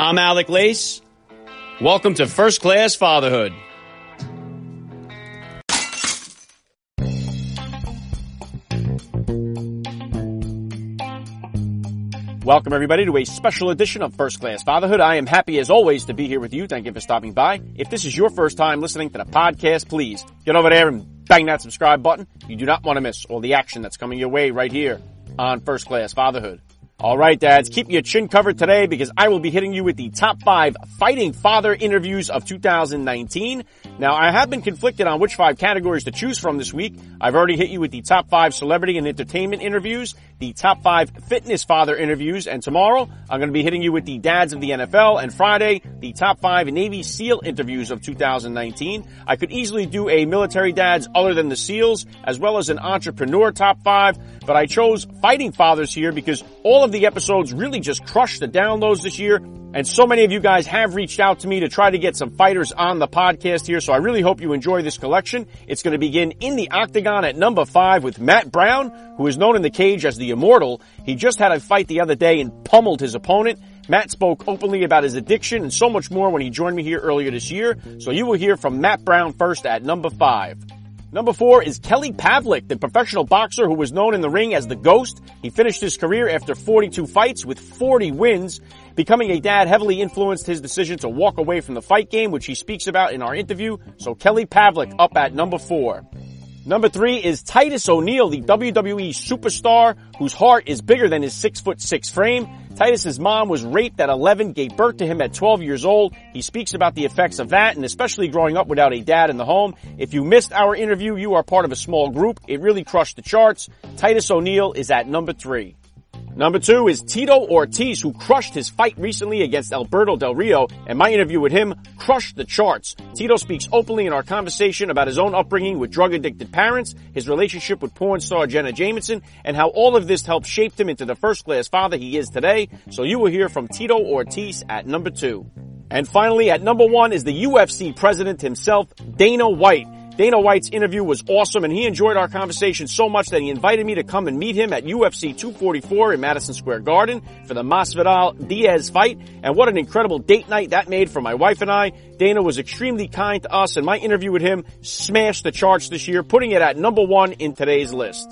I'm Alec Lace. Welcome to First Class Fatherhood. Welcome, everybody, to a special edition of First Class Fatherhood. I am happy, as always, to be here with you. Thank you for stopping by. If this is your first time listening to the podcast, please get over there and bang that subscribe button. You do not want to miss all the action that's coming your way right here on First Class Fatherhood. All right, dads, keep your chin covered today because I will be hitting you with the top five fighting father interviews of 2019. Now, I have been conflicted on which five categories to choose from this week. I've already hit you with the top five celebrity and entertainment interviews, the top five fitness father interviews, and tomorrow I'm going to be hitting you with the dads of the NFL, and Friday, the top five Navy SEAL interviews of 2019. I could easily do a military dads other than the SEALs, as well as an entrepreneur top five, but I chose fighting fathers here because all of the episodes really just crushed the downloads this year. And so many of you guys have reached out to me to try to get some fighters on the podcast here. So I really hope you enjoy this collection. It's going to begin in the octagon at number five with Matt Brown, who is known in the cage as the Immortal. He just had a fight the other day and pummeled his opponent. Matt spoke openly about his addiction and so much more when he joined me here earlier this year. So you will hear from Matt Brown first at number five. Number four is Kelly Pavlik, the professional boxer who was known in the ring as the Ghost. He finished his career after 42 fights with 40 wins. Becoming a dad heavily influenced his decision to walk away from the fight game, which he speaks about in our interview. So Kelly Pavlik up at number four. Number three is Titus O'Neil, the WWE superstar whose heart is bigger than his six foot six frame. Titus's mom was raped at 11, gave birth to him at 12 years old. He speaks about the effects of that and especially growing up without a dad in the home. If you missed our interview, you are part of a small group. It really crushed the charts. Titus O'Neil is at number three. Number two is Tito Ortiz, who crushed his fight recently against Alberto Del Rio, and my interview with him crushed the charts. Tito speaks openly in our conversation about his own upbringing with drug-addicted parents, his relationship with porn star Jenna Jameson, and how all of this helped shape him into the first-class father he is today. So you will hear from Tito Ortiz at number two. And finally, at number one is the UFC president himself, Dana White. Dana White's interview was awesome and he enjoyed our conversation so much that he invited me to come and meet him at UFC 244 in Madison Square Garden for the Masvidal Diaz fight. And what an incredible date night that made for my wife and I. Dana was extremely kind to us and my interview with him smashed the charts this year, putting it at number one in today's list.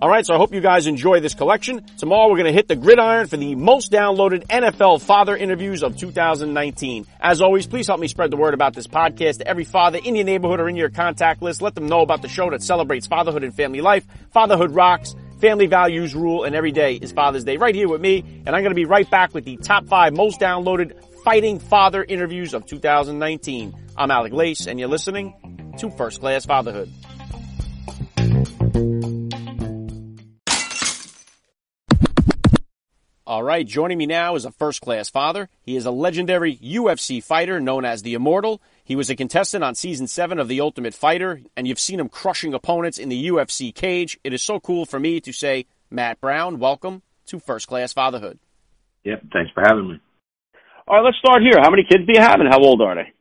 Alright, so I hope you guys enjoy this collection. Tomorrow we're gonna hit the gridiron for the most downloaded NFL father interviews of 2019. As always, please help me spread the word about this podcast to every father in your neighborhood or in your contact list. Let them know about the show that celebrates fatherhood and family life. Fatherhood rocks. Family values rule and every day is Father's Day right here with me. And I'm going to be right back with the top five most downloaded fighting father interviews of 2019. I'm Alec Lace and you're listening to First Class Fatherhood. All right, joining me now is a first class father. He is a legendary UFC fighter known as the Immortal. He was a contestant on season seven of The Ultimate Fighter, and you've seen him crushing opponents in the UFC cage. It is so cool for me to say, Matt Brown, welcome to First Class Fatherhood. Yep, thanks for having me. All right, let's start here. How many kids do you have, and how old are they?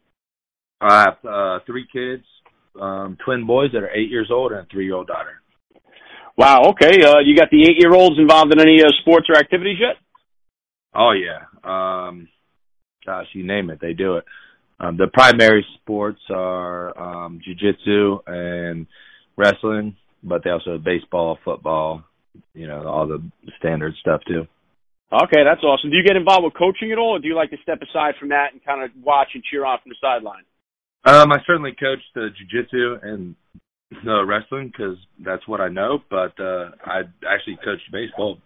I have uh, three kids, um, twin boys that are eight years old, and a three-year-old daughter. Wow. Okay. Uh, you got the eight-year-olds involved in any uh, sports or activities yet? Oh yeah. Um, gosh, you name it, they do it. Um, the primary sports are um, jujitsu and wrestling, but they also have baseball, football, you know, all the standard stuff too. Okay, that's awesome. Do you get involved with coaching at all, or do you like to step aside from that and kind of watch and cheer on from the sideline? Um, I certainly coach the jujitsu and the wrestling because that's what I know. But uh, I actually coached baseball.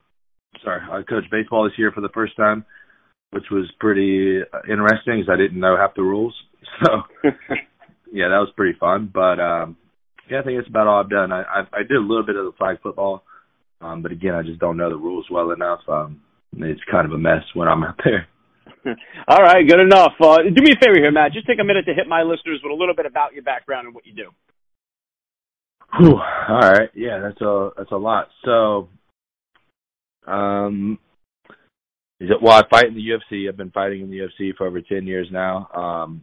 Sorry, I coached baseball this year for the first time, which was pretty interesting because I didn't know half the rules. So yeah, that was pretty fun. But um, yeah, I think that's about all I've done. I, I I did a little bit of the flag football, um, but again, I just don't know the rules well enough. Um, it's kind of a mess when I'm out there. All right, good enough. Uh, do me a favor here, Matt. Just take a minute to hit my listeners with a little bit about your background and what you do. Whew. All right, yeah, that's a that's a lot. So, um, is it, well, I fight in the UFC. I've been fighting in the UFC for over ten years now. Um,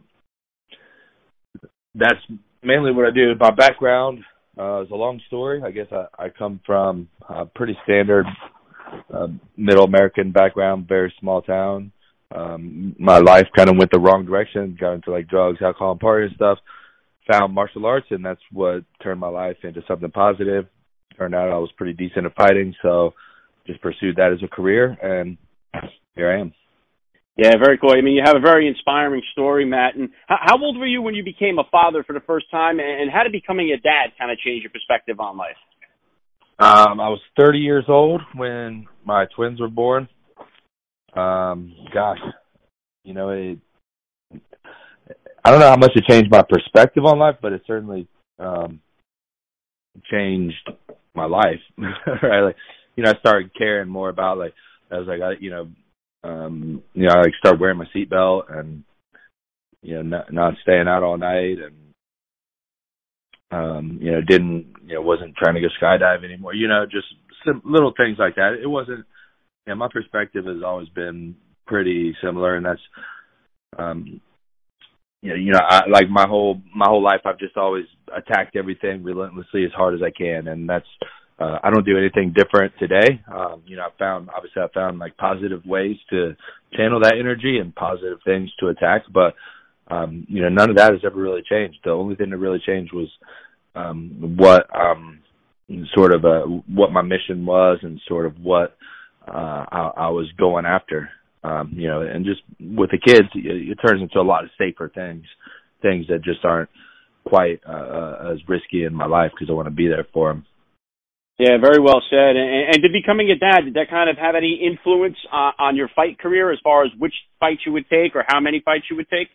that's mainly what I do. My background uh, is a long story. I guess I, I come from a pretty standard uh, middle American background, very small town. um my life kind of went the wrong direction, got into like drugs, alcohol, and party and stuff. Found martial arts, and that's what turned my life into something positive. Turned out I was pretty decent at fighting, so just pursued that as a career, and here I am. Yeah, very cool. I mean, you have a very inspiring story, Matt. And how, how old were you when you became a father for the first time, and how did becoming a dad kind of change your perspective on life? Um, I was 30 years old when my twins were born. Um, gosh, you know, it, I don't know how much it changed my perspective on life, but it certainly um changed my life. right? Like, you know, I started caring more about like as I I you know, um you know, I like start wearing my seatbelt and you know, not not staying out all night and um, you know, didn't you know, wasn't trying to go skydive anymore, you know, just some little things like that. It wasn't yeah, my perspective has always been pretty similar, and that's, um, you know, you know, I, like my whole my whole life, I've just always attacked everything relentlessly as hard as I can, and that's. Uh, I don't do anything different today. Um, you know, I found obviously I found like positive ways to channel that energy and positive things to attack, but um, you know, none of that has ever really changed. The only thing that really changed was um, what um, sort of uh, what my mission was and sort of what uh, I, I was going after. Um, you know, and just with the kids, it, it turns into a lot of safer things, things that just aren't quite uh, uh, as risky in my life because I want to be there for them. Yeah, very well said. And, and did becoming a dad, did that kind of have any influence uh, on your fight career as far as which fights you would take or how many fights you would take?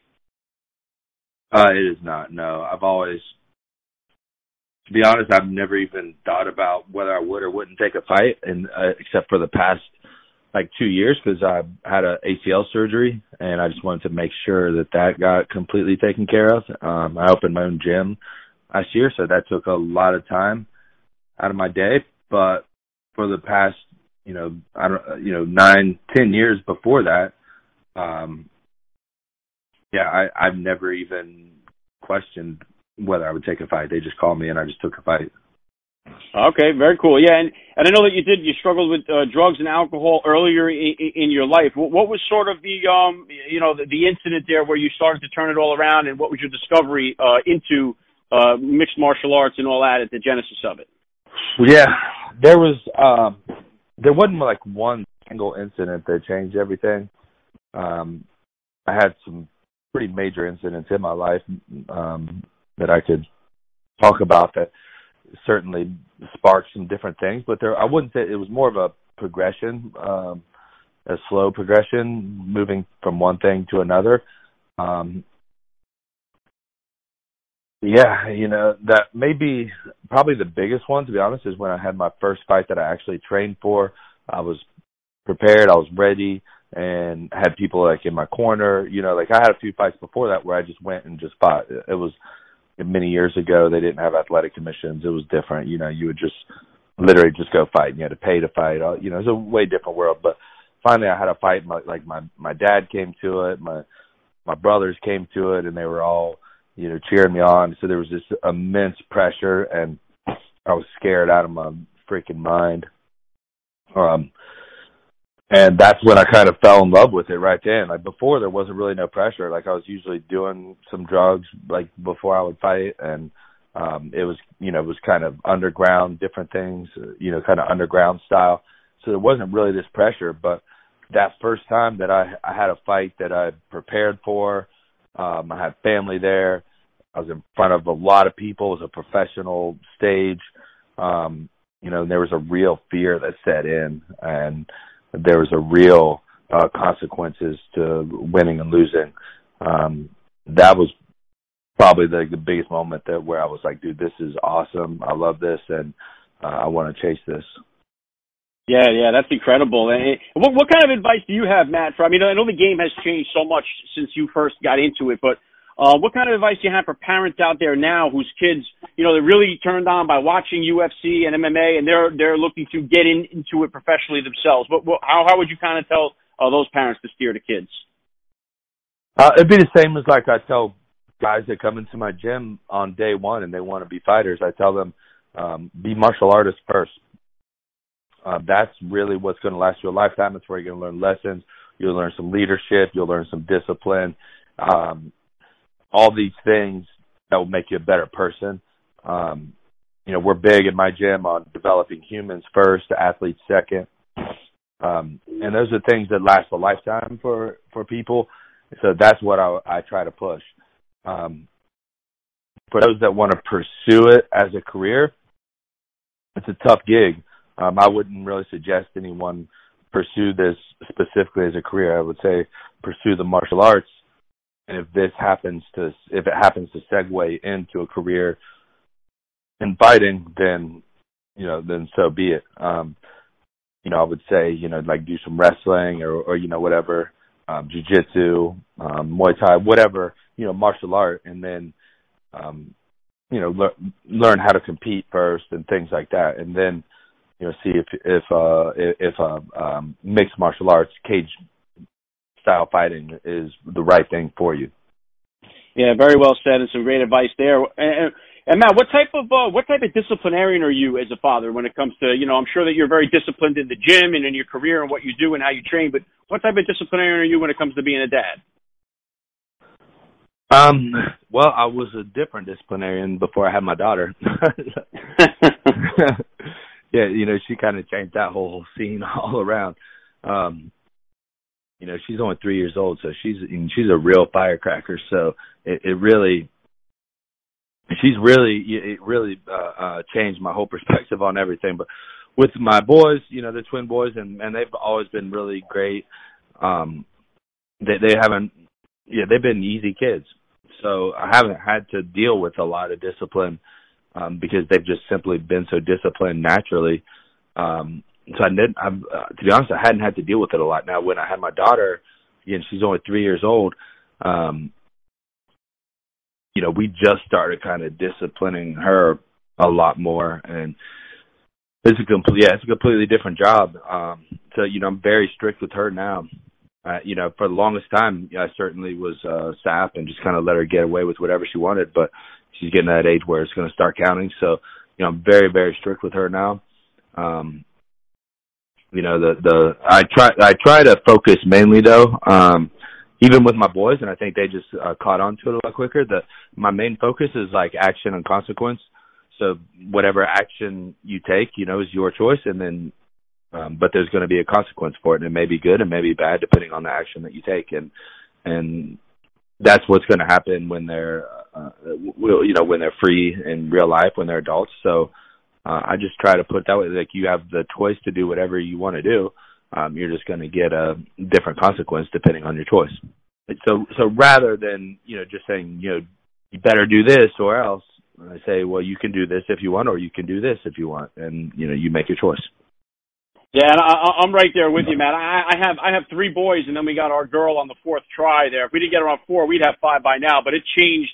Uh, it is not. No, I've always, to be honest, I've never even thought about whether I would or wouldn't take a fight, and uh, except for the past like two years because I had a ACL surgery and I just wanted to make sure that that got completely taken care of. Um, I opened my own gym last year, so that took a lot of time out of my day. But for the past, you know, I don't, you know, nine, ten years before that, um, yeah, I, I've never even questioned whether I would take a fight. They just called me and I just took a fight. Okay, very cool. Yeah, and and I know that you did. You struggled with uh, drugs and alcohol earlier in, in your life. What, what was sort of the um you know the, the incident there where you started to turn it all around, and what was your discovery uh, into uh, mixed martial arts and all that at the genesis of it? Yeah, there was um there wasn't like one single incident that changed everything. Um, I had some pretty major incidents in my life um, that I could talk about that certainly sparked some different things, but there I wouldn't say it was more of a progression, um, a slow progression, moving from one thing to another. Um, yeah, you know that may be probably the biggest one to be honest is when I had my first fight that I actually trained for. I was prepared, I was ready, and had people like in my corner. You know, like I had a few fights before that where I just went and just fought. It was many years ago they didn't have athletic commissions. It was different. You know, you would just literally just go fight and you had to pay to fight. You know, it was a way different world. But finally I had a fight my like my my dad came to it, my my brothers came to it and they were all, you know, cheering me on. So there was this immense pressure and I was scared out of my freaking mind. Um and that's when I kind of fell in love with it right then. Like before, there wasn't really no pressure. Like I was usually doing some drugs like before I would fight, and um it was you know it was kind of underground, different things, you know, kind of underground style. So there wasn't really this pressure. But that first time that I I had a fight that I prepared for, um, I had family there. I was in front of a lot of people. It was a professional stage. Um, you know, and there was a real fear that set in, and there was a real uh, consequences to winning and losing. Um, that was probably the, the biggest moment that where I was like, dude, this is awesome. I love this, and uh, I want to chase this. Yeah, yeah, that's incredible. And what what kind of advice do you have, Matt? For I mean, I know the game has changed so much since you first got into it, but uh, what kind of advice do you have for parents out there now whose kids, you know, they're really turned on by watching UFC and MMA, and they're they're looking to get in, into it professionally themselves? What, what how how would you kind of tell uh, those parents to steer the kids? Uh, it'd be the same as like I tell guys that come into my gym on day one and they want to be fighters. I tell them um, be martial artists first. Uh, that's really what's going to last you a lifetime. It's where you're going to learn lessons. You'll learn some leadership. You'll learn some discipline. Um, all these things that will make you a better person. Um, you know, we're big in my gym on developing humans first, athletes second. Um, and those are things that last a lifetime for, for people. So that's what I, I try to push. Um, for those that want to pursue it as a career, it's a tough gig. Um, I wouldn't really suggest anyone pursue this specifically as a career. I would say pursue the martial arts. And if this happens to, if it happens to segue into a career in fighting, then, you know, then so be it. Um, you know, I would say, you know, like do some wrestling or, or you know, whatever, um, jujitsu, um, Muay Thai, whatever, you know, martial art, and then, um, you know, le- learn how to compete first and things like that, and then, you know, see if if uh if uh, um, mixed martial arts cage style fighting is the right thing for you. Yeah, very well said, and some great advice there. And, and Matt, what type of uh, what type of disciplinarian are you as a father when it comes to you know I'm sure that you're very disciplined in the gym and in your career and what you do and how you train, but what type of disciplinarian are you when it comes to being a dad? Um, well, I was a different disciplinarian before I had my daughter. yeah, you know, she kind of changed that whole scene all around. Um, you know, she's only three years old, so she's she's a real firecracker. So it, it really she's really it really uh, uh changed my whole perspective on everything. But with my boys you know the twin boys and and they've always been really great. Um they they haven't yeah they've been easy kids. So i haven't had to deal with a lot of discipline um because they've just simply been so disciplined naturally. Um so i didn't i'm uh, to be honest i hadn't had to deal with it a lot now when i had my daughter again she's only three years old um you know, we just started kind of disciplining her a lot more and it's a complete yeah, it's a completely different job. Um so you know, I'm very strict with her now. Uh, you know, for the longest time I certainly was uh sap and just kind of let her get away with whatever she wanted, but she's getting that age where it's going to start counting. So, you know, I'm very very strict with her now. Um you know, the the I try I try to focus mainly though um even with my boys, and I think they just uh, caught on to it a lot quicker. That my main focus is like action and consequence. So whatever action you take, you know, is your choice, and then, um, but there's going to be a consequence for it, and it may be good and may be bad depending on the action that you take, and and that's what's going to happen when they're, uh, you know, when they're free in real life when they're adults. So uh, I just try to put that way, like you have the choice to do whatever you want to do um, you're just going to get a different consequence depending on your choice. So, so rather than you know just saying you know you better do this or else, I say, well, you can do this if you want, or you can do this if you want, and you know you make your choice. Yeah, and I, I'm right there with you, Matt. I, I have I have three boys, and then we got our girl on the fourth try. There, if we didn't get her on four, we'd have five by now. But it changed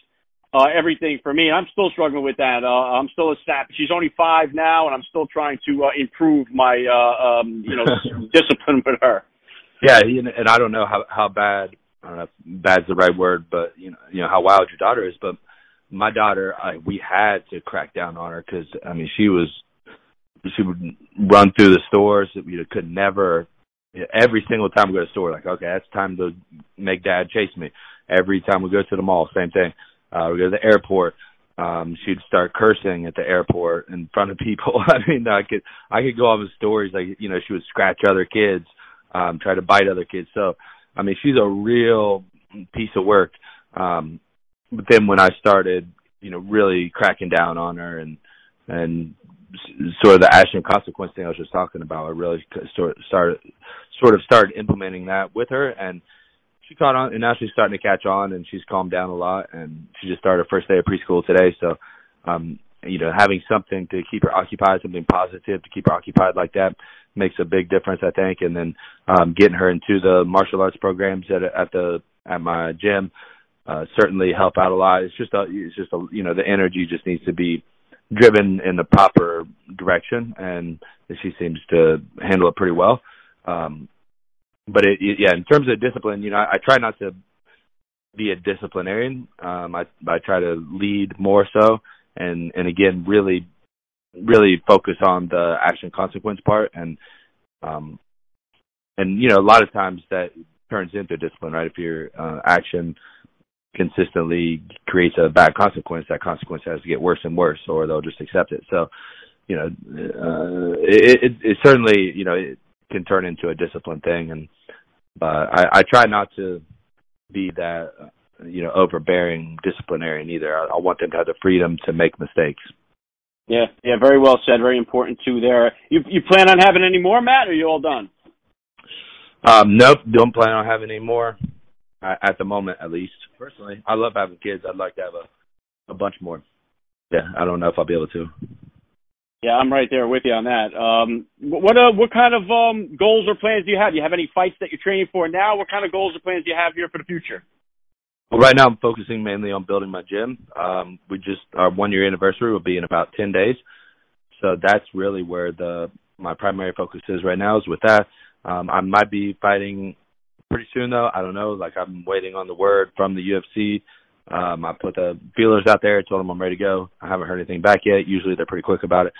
uh, everything for me. I'm still struggling with that. Uh, I'm still a sap. She's only five now, and I'm still trying to uh, improve my, uh, um, you know, discipline with her. Yeah, and I don't know how how bad. I don't know if bad's the right word, but you know, you know how wild your daughter is. But my daughter, I, we had to crack down on her because I mean, she was she would run through the stores. You know, could never. Every single time we go to the store, like, okay, it's time to make dad chase me. Every time we go to the mall, same thing uh, we go to the airport. Um, she'd start cursing at the airport in front of people. I mean, I could I could go on with stories like you know she would scratch other kids, um, try to bite other kids. So I mean, she's a real piece of work. Um, but then when I started, you know, really cracking down on her and and sort of the action consequence thing I was just talking about, I really sort started sort of started implementing that with her and she caught on, and now she's starting to catch on, and she's calmed down a lot, and she just started her first day of preschool today. So, um, you know, having something to keep her occupied, something positive to keep her occupied like that makes a big difference, I think. And then um, getting her into the martial arts programs at at the at my gym uh, certainly help out a lot. It's just a, it's just a, you know, the energy just needs to be driven in the proper direction, and she seems to handle it pretty well. Um, but it, it, yeah, in terms of discipline, you know, I, I try not to be a disciplinarian. Um, I I try to lead more so, and and again, really, really focus on the action consequence part, and um, and you know, a lot of times that turns into discipline, right? If your uh, action consistently creates a bad consequence, that consequence has to get worse and worse, or they'll just accept it. So, you know, uh, it, it, it certainly, you know, it can turn into a discipline thing, and but I, I try not to be that, uh, you know, overbearing disciplinarian either. I, I want them to have the freedom to make mistakes. Yeah, yeah, very well said. Very important too. There, you you plan on having any more, Matt? Or are you all done? Um, nope, don't plan on having any more uh, at the moment, at least. Personally, I love having kids. I'd like to have a a bunch more. Yeah, I don't know if I'll be able to. Yeah, I'm right there with you on that. Um, what uh, what kind of um, goals or plans do you have? Do you have any fights that you're training for now? What kind of goals or plans do you have here for the future? Well, right now I'm focusing mainly on building my gym. Um, we just our one year anniversary will be in about ten days, so that's really where the my primary focus is right now. Is with that. Um, I might be fighting pretty soon though. I don't know. Like I'm waiting on the word from the UFC. Um, I put the feelers out there, told them I'm ready to go. I haven't heard anything back yet. Usually they're pretty quick about it.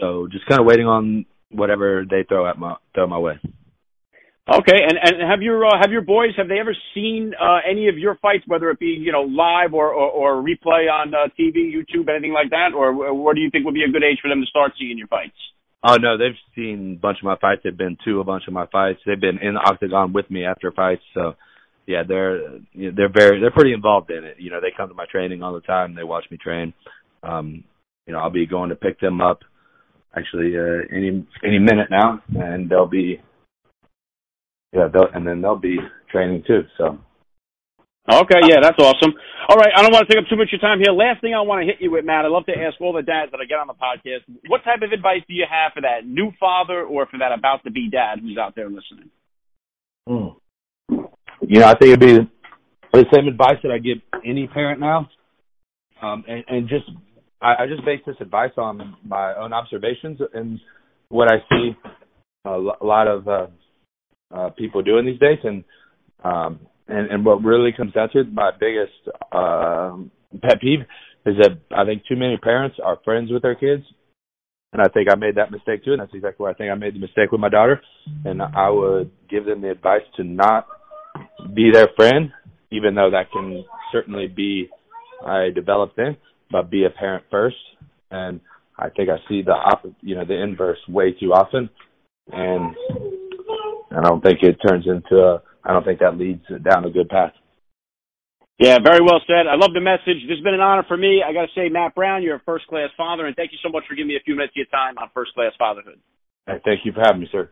So just kind of waiting on whatever they throw at my throw my way. Okay, and and have your uh, have your boys have they ever seen uh, any of your fights, whether it be you know live or or, or replay on uh, TV, YouTube, anything like that, or what do you think would be a good age for them to start seeing your fights? Oh no, they've seen a bunch of my fights. They've been to a bunch of my fights. They've been in the octagon with me after fights. So yeah, they're they're very they're pretty involved in it. You know, they come to my training all the time. They watch me train. Um, you know, I'll be going to pick them up actually uh, any any minute now, and they'll be yeah, they'll, and then they'll be training too. So Okay, yeah, that's awesome. All right, I don't want to take up too much of your time here. Last thing I want to hit you with, Matt, I love to ask all the dads that I get on the podcast, what type of advice do you have for that new father or for that about to be dad who's out there listening? Mm. You know, I think it'd be the same advice that I give any parent now. Um, and, and just, I, I just base this advice on my own observations and what I see a, a lot of uh, uh, people doing these days. And um, and and what really comes down to it, my biggest uh, pet peeve is that I think too many parents are friends with their kids, and I think I made that mistake too, and that's exactly why I think I made the mistake with my daughter, and I would give them the advice to not be their friend, even though that can certainly be a developed thing, but be a parent first, and I think I see the op- you know the inverse way too often, and I don't think it turns into a I don't think that leads down a good path. Yeah, very well said. I love the message. This has been an honor for me. I got to say, Matt Brown, you're a first class father, and thank you so much for giving me a few minutes of your time on first class fatherhood. Hey, thank you for having me, sir.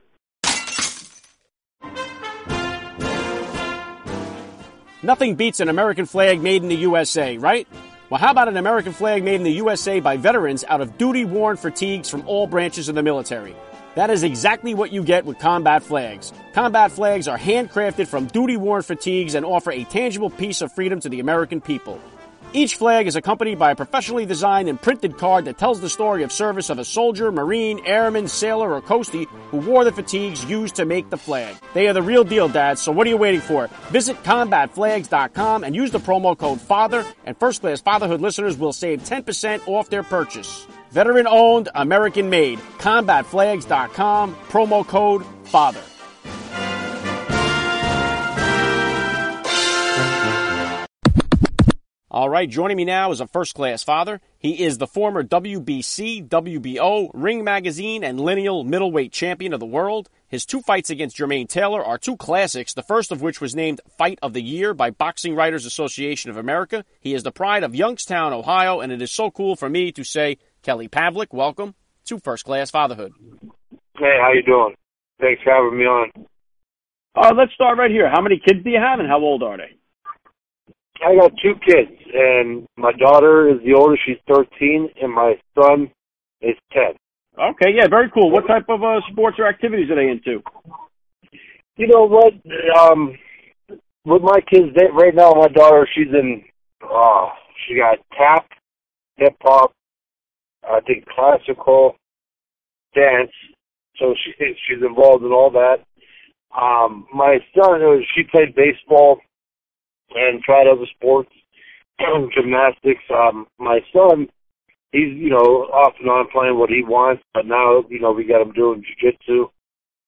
Nothing beats an American flag made in the USA, right? Well, how about an American flag made in the USA by veterans out of duty worn fatigues from all branches of the military? That is exactly what you get with combat flags. Combat flags are handcrafted from duty worn fatigues and offer a tangible piece of freedom to the American people. Each flag is accompanied by a professionally designed and printed card that tells the story of service of a soldier, marine, airman, sailor, or coastie who wore the fatigues used to make the flag. They are the real deal, Dad, so what are you waiting for? Visit combatflags.com and use the promo code FATHER, and first class fatherhood listeners will save 10% off their purchase. Veteran owned, American made. CombatFlags.com, promo code FATHER. All right, joining me now is a first class father. He is the former WBC, WBO, Ring Magazine, and Lineal middleweight champion of the world. His two fights against Jermaine Taylor are two classics, the first of which was named Fight of the Year by Boxing Writers Association of America. He is the pride of Youngstown, Ohio, and it is so cool for me to say Kelly Pavlik, welcome to First Class Fatherhood. Hey, how you doing? Thanks for having me on. Uh, let's start right here. How many kids do you have, and how old are they? I got two kids, and my daughter is the oldest. She's 13, and my son is 10. Okay, yeah, very cool. What type of uh, sports or activities are they into? You know what? Um, with my kids, they, right now, my daughter, she's in. Uh, she got tap, hip hop, I think classical dance. So she she's involved in all that. Um, my son, uh, she played baseball and tried other sports, gymnastics. Um, my son, he's you know off and on playing what he wants, but now you know we got him doing jujitsu.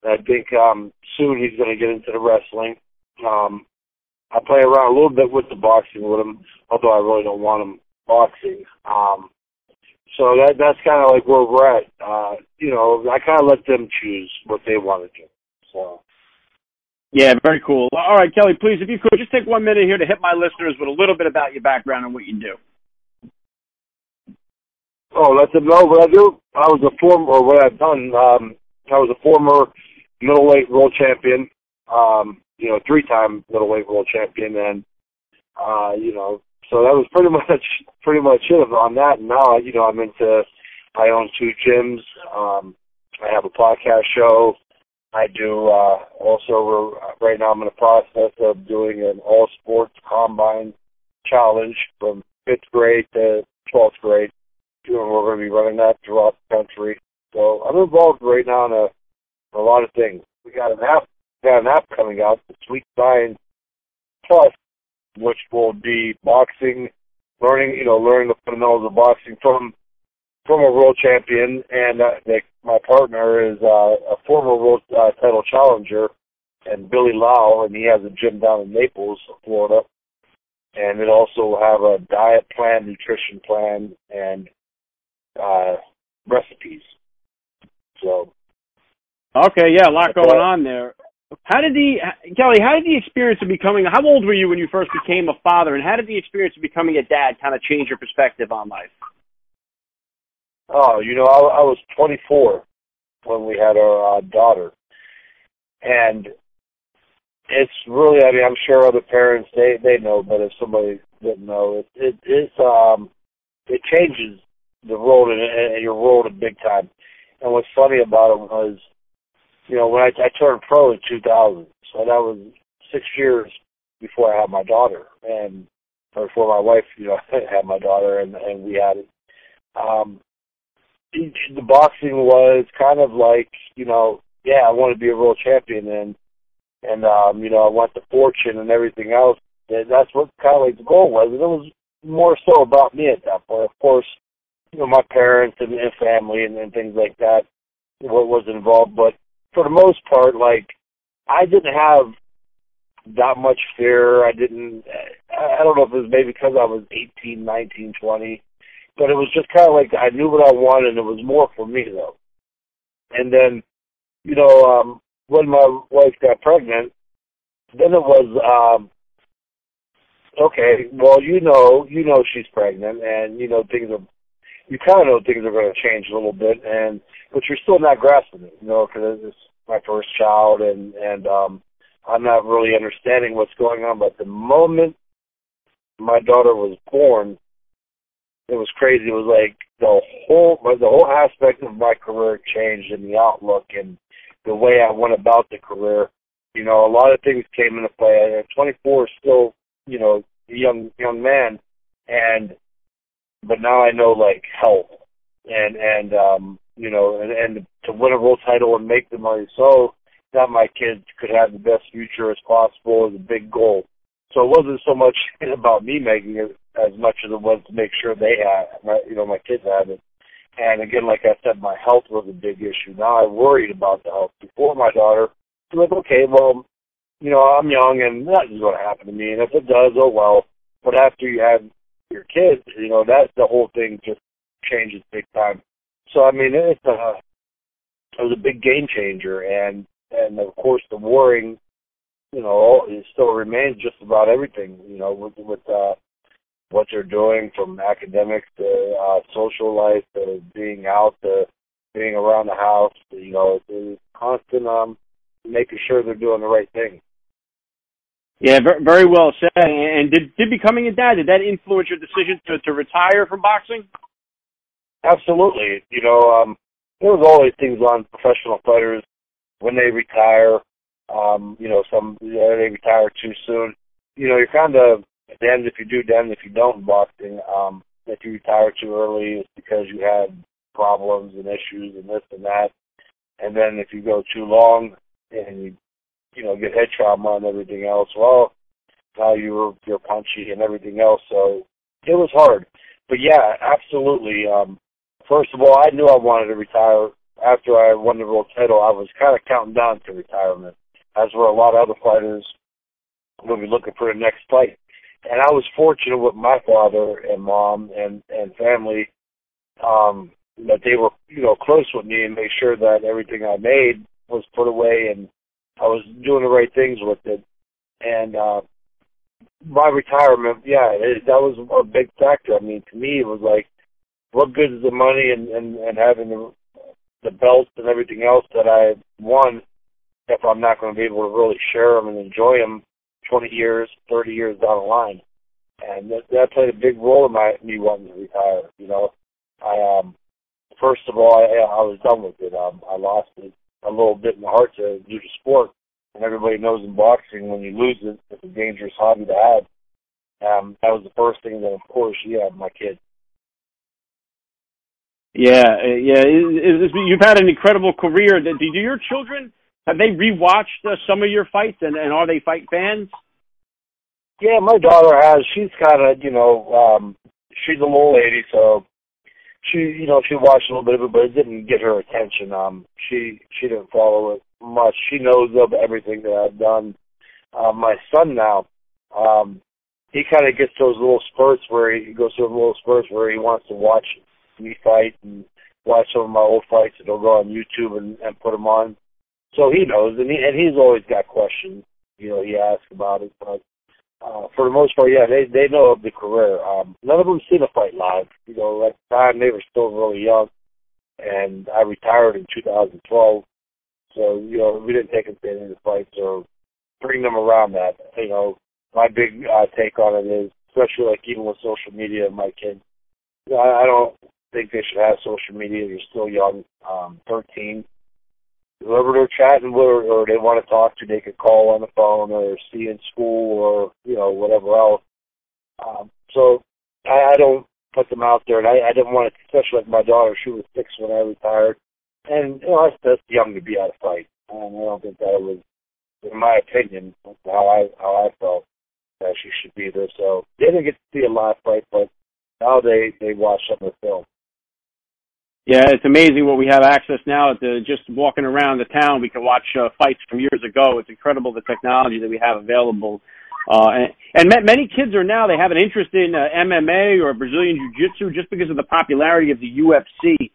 I think um, soon he's going to get into the wrestling. Um, I play around a little bit with the boxing with them, although I really don't want them boxing. Um, so that that's kind of like where we're at. Uh, you know, I kind of let them choose what they want to do. So. Yeah, very cool. All right, Kelly, please, if you could, just take one minute here to hit my listeners with a little bit about your background and what you do. Oh, let them know what I do. I was a former, or what I've done. Um, I was a former middleweight world champion. Um, you know, three-time middleweight world champion, and uh, you know, so that was pretty much pretty much it on that. And now, you know, I'm into. I own two gyms. Um, I have a podcast show. I do uh, also right now. I'm in the process of doing an all sports combine challenge from fifth grade to twelfth grade. Doing we're going to be running that throughout the country. So I'm involved right now in a, a lot of things. We got an app, got an app coming out, the Sweet Science Plus, which will be boxing, learning, you know, learning the fundamentals of boxing from a world champion, and uh, they, my partner is uh, a former world uh, title challenger, and Billy Lau, and he has a gym down in Naples, Florida, and it also have a diet plan, nutrition plan, and uh, recipes. So. Okay, yeah, a lot going on there. How did the Kelly? How did the experience of becoming? How old were you when you first became a father, and how did the experience of becoming a dad kind of change your perspective on life? Oh, you know, I, I was 24 when we had our uh, daughter, and it's really. I mean, I'm sure other parents they they know, but if somebody didn't know, it it it's um it changes the road and, your road a big time. And what's funny about it was, you know, when I, I turned pro in 2000, so that was six years before I had my daughter, and or before my wife, you know, had my daughter, and and we had it. Um, the boxing was kind of like, you know, yeah, I want to be a world champion, and and um, you know, I want the fortune and everything else. And that's what kind of like the goal was, and it was more so about me at that point. Of course, you know, my parents and, and family and, and things like that, what was involved. But for the most part, like I didn't have that much fear. I didn't. I don't know if it was maybe because I was eighteen, nineteen, twenty but it was just kind of like I knew what I wanted, and it was more for me though. And then, you know, um, when my wife got pregnant, then it was, um, okay, well, you know, you know she's pregnant, and you know things are, you kind of know things are going to change a little bit, and but you're still not grasping it, you know, because it's my first child, and and um, I'm not really understanding what's going on. But the moment my daughter was born, it was crazy. It was like the whole the whole aspect of my career changed in the outlook and the way I went about the career. You know, a lot of things came into play. At 24, still, you know, a young young man, and but now I know like health and and um you know and and to win a world title and make the money so that my kids could have the best future as possible is a big goal. So it wasn't so much about me making it as much as it was to make sure they had, my, you know, my kids had it. And again, like I said, my health was a big issue. Now I worried about the health. Before my daughter, I was like, okay, well, you know, I'm young and nothing's going to happen to me. And if it does, oh well. But after you have your kids, you know, that the whole thing just changes big time. So I mean, it's a it was a big game changer, and and of course the worrying, you know, it still remains just about everything. You know, with with uh, what they're doing from academics to uh, social life to being out to being around the house. You know, it's constant um, making sure they're doing the right thing. Yeah, very well said. And did did becoming a dad did that influence your decision to to retire from boxing? Absolutely. You know, um, there's always things on professional fighters when they retire. Um, you know, some you know, they retire too soon. You know, you're kind of damned if you do, damned if you don't in boxing. Um, if you retire too early, it's because you had problems and issues and this and that. And then if you go too long and you, you know, get head trauma and everything else, well, now you're you're punchy and everything else. So it was hard. But yeah, absolutely. Um, first of all, I knew I wanted to retire after I won the world title. I was kind of counting down to retirement, as were a lot of other fighters to be looking for the next fight. And I was fortunate with my father and mom and and family um, that they were you know close with me and made sure that everything I made was put away and I was doing the right things with it. And uh, my retirement, yeah, it, that was a big factor. I mean, to me, it was like, what good is the money and and, and having the the belts and everything else that I won if I'm not going to be able to really share them and enjoy them 20 years, 30 years down the line. And that, that played a big role in my me wanting to retire. You know, I um first of all I, I was done with it. Um, I lost it a little bit in the heart to do the sport, and everybody knows in boxing when you lose it, it's a dangerous hobby to have. Um, that was the first thing. Then of course, yeah, my kids. Yeah, yeah. It, it, you've had an incredible career. Do your children have they rewatched uh, some of your fights, and, and are they fight fans? Yeah, my daughter has. She's kind of, you know, um, she's a little lady, so she, you know, she watched a little bit of it, but it didn't get her attention. Um, she she didn't follow it much. She knows of everything that I've done. Uh, my son now, um, he kind of gets those little spurts where he goes through little spurts where he wants to watch me fight and watch some of my old fights, and he'll go on YouTube and, and put them on. So he knows, and he and he's always got questions. You know, he asks about it, but uh, for the most part, yeah, they they know of the career. Um, none of them seen a fight live. You know, at the time they were still really young, and I retired in 2012. So you know, we didn't take them to any of the fights or bring them around that. You know, my big uh, take on it is, especially like even with social media, my kids. I, I don't think they should have social media. They're still young, um, 13 whoever they're chatting with or, they want to talk to, they could call on the phone or see in school or you know whatever else. Um, so I, I don't put them out there, and I, I didn't want to, especially like my daughter. She was six when I retired, and you know that's, that's young to be out of fight. And I don't think that was, in my opinion, how I how I felt that she should be there. So they didn't get to see a live fight, but now they they watch some of the film. Yeah, it's amazing what we have access now to just walking around the town. We can watch uh, fights from years ago. It's incredible the technology that we have available. Uh, and, and many kids are now, they have an interest in uh, MMA or Brazilian Jiu-Jitsu just because of the popularity of the UFC.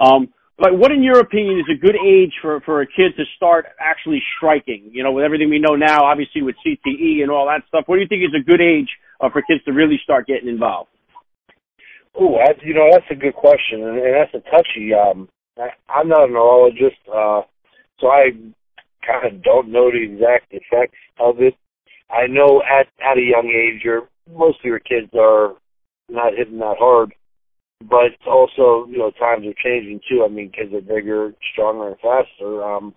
Um, like, what in your opinion is a good age for, for a kid to start actually striking? You know, with everything we know now, obviously with CTE and all that stuff, what do you think is a good age uh, for kids to really start getting involved? Oh, that's you know that's a good question, and, and that's a touchy. Um, I, I'm not a neurologist, uh, so I kind of don't know the exact effects of it. I know at at a young age, your most of your kids are not hitting that hard, but also you know times are changing too. I mean, kids are bigger, stronger, and faster. Um,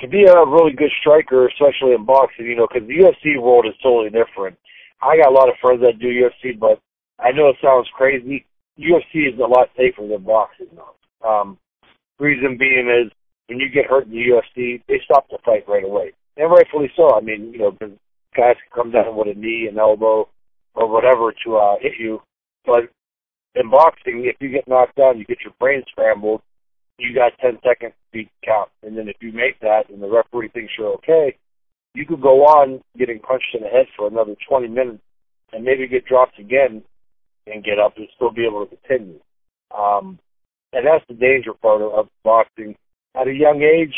to be a really good striker, especially in boxing, you know, because the UFC world is totally different. I got a lot of friends that do UFC, but I know it sounds crazy. UFC is a lot safer than boxing. Um, reason being is when you get hurt in the UFC, they stop the fight right away, and rightfully so. I mean, you know, guys can come down with a knee, an elbow, or whatever to uh, hit you. But in boxing, if you get knocked down, you get your brain scrambled. You got 10 seconds to beat count, and then if you make that, and the referee thinks you're okay, you could go on getting punched in the head for another 20 minutes, and maybe get dropped again and get up and still be able to continue. Um, and that's the danger part of, boxing. At a young age,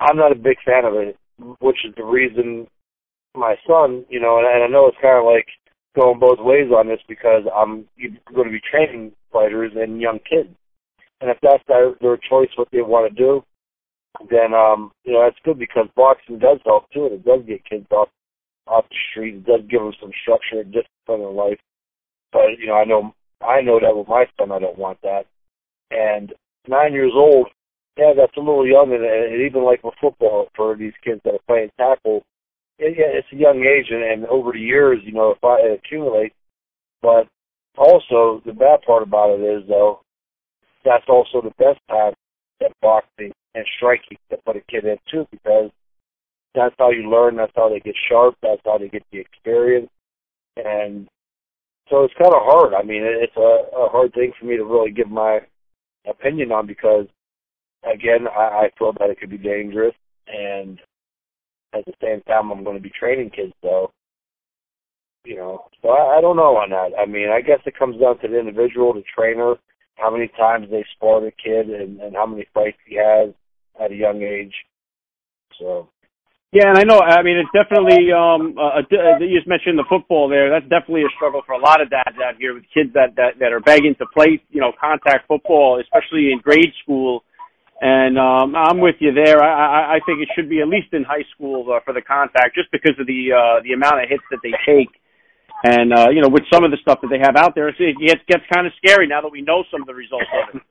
I'm not a big fan of it, which is the reason my son, you know, and, and I know it's kind of like going both ways on this because I'm going to be training fighters and young kids. And if that's their, their choice, what they want to do, then um, you know that's good because boxing does help too. It does get kids off off the street. It does give them some structure and discipline in life. But you know, I know I know that with my son, I don't want that. And nine years old, yeah, that's a little young, and, and even like with football for these kids that are playing tackle, it, yeah, it's a young age, and, and over the years, you know, if I accumulate. But also, the bad part about it is though, that's also the best time at boxing and striking to put a kid in too, because that's how you learn. That's how they get sharp. That's how they get the experience. And so it's kind of hard. I mean, it's a, a hard thing for me to really give my opinion on because, again, I, I feel that it could be dangerous, and at the same time, I'm going to be training kids, though. You know, so I, I don't know on that. I mean, I guess it comes down to the individual, the trainer, how many times they spar the kid, and, and how many fights he has at a young age. So. Yeah, and I know. I mean, it's definitely. Um, uh, uh, you just mentioned the football there. That's definitely a struggle for a lot of dads out here with kids that that that are begging to play, you know, contact football, especially in grade school. And um, I'm with you there. I, I, I think it should be at least in high school uh, for the contact, just because of the uh, the amount of hits that they take. And uh, you know, with some of the stuff that they have out there, it gets gets kind of scary now that we know some of the results of it.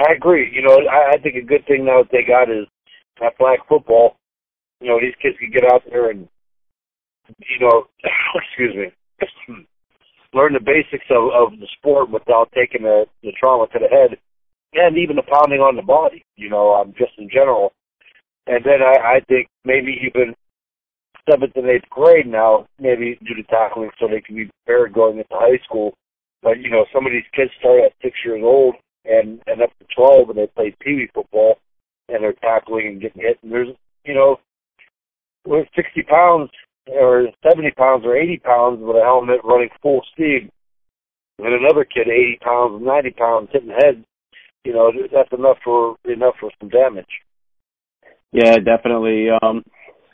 I agree. You know, I, I think a good thing now that they got is that flag football you know, these kids can get out there and, you know, excuse me, learn the basics of, of the sport without taking the, the trauma to the head and even the pounding on the body, you know, um, just in general. And then I, I think maybe even seventh and eighth grade now, maybe do the tackling so they can be prepared going into high school. But, you know, some of these kids start at six years old and, and up to 12 and they play pee wee football and they're tackling and getting hit. And there's, you know, with 60 pounds or 70 pounds or 80 pounds with a helmet running full speed, and another kid 80 pounds, 90 pounds hitting head, you know, that's enough for enough for some damage. Yeah, definitely. Um,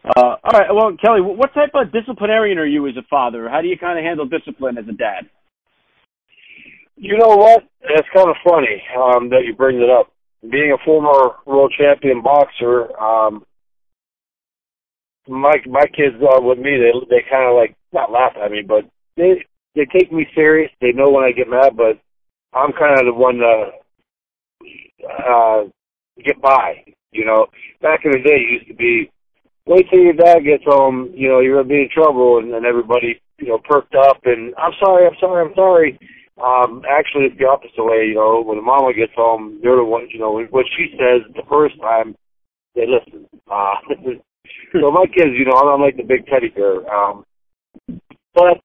uh, all right. Well, Kelly, what type of disciplinarian are you as a father? How do you kind of handle discipline as a dad? You know what? It's kind of funny um, that you bring it up. Being a former world champion boxer, um, my my kids are with me. They they kind of like not laugh at me, but they they take me serious. They know when I get mad, but I'm kind of the one to uh, get by. You know, back in the day, it used to be wait till your dad gets home. You know, you're gonna be in trouble, and then everybody you know perked up and I'm sorry, I'm sorry, I'm sorry. Um, actually, it's the opposite way. You know, when the mama gets home, they're the one. You know, what she says the first time, they listen. Uh, so my kids, you know, I'm like the big teddy bear. Um, but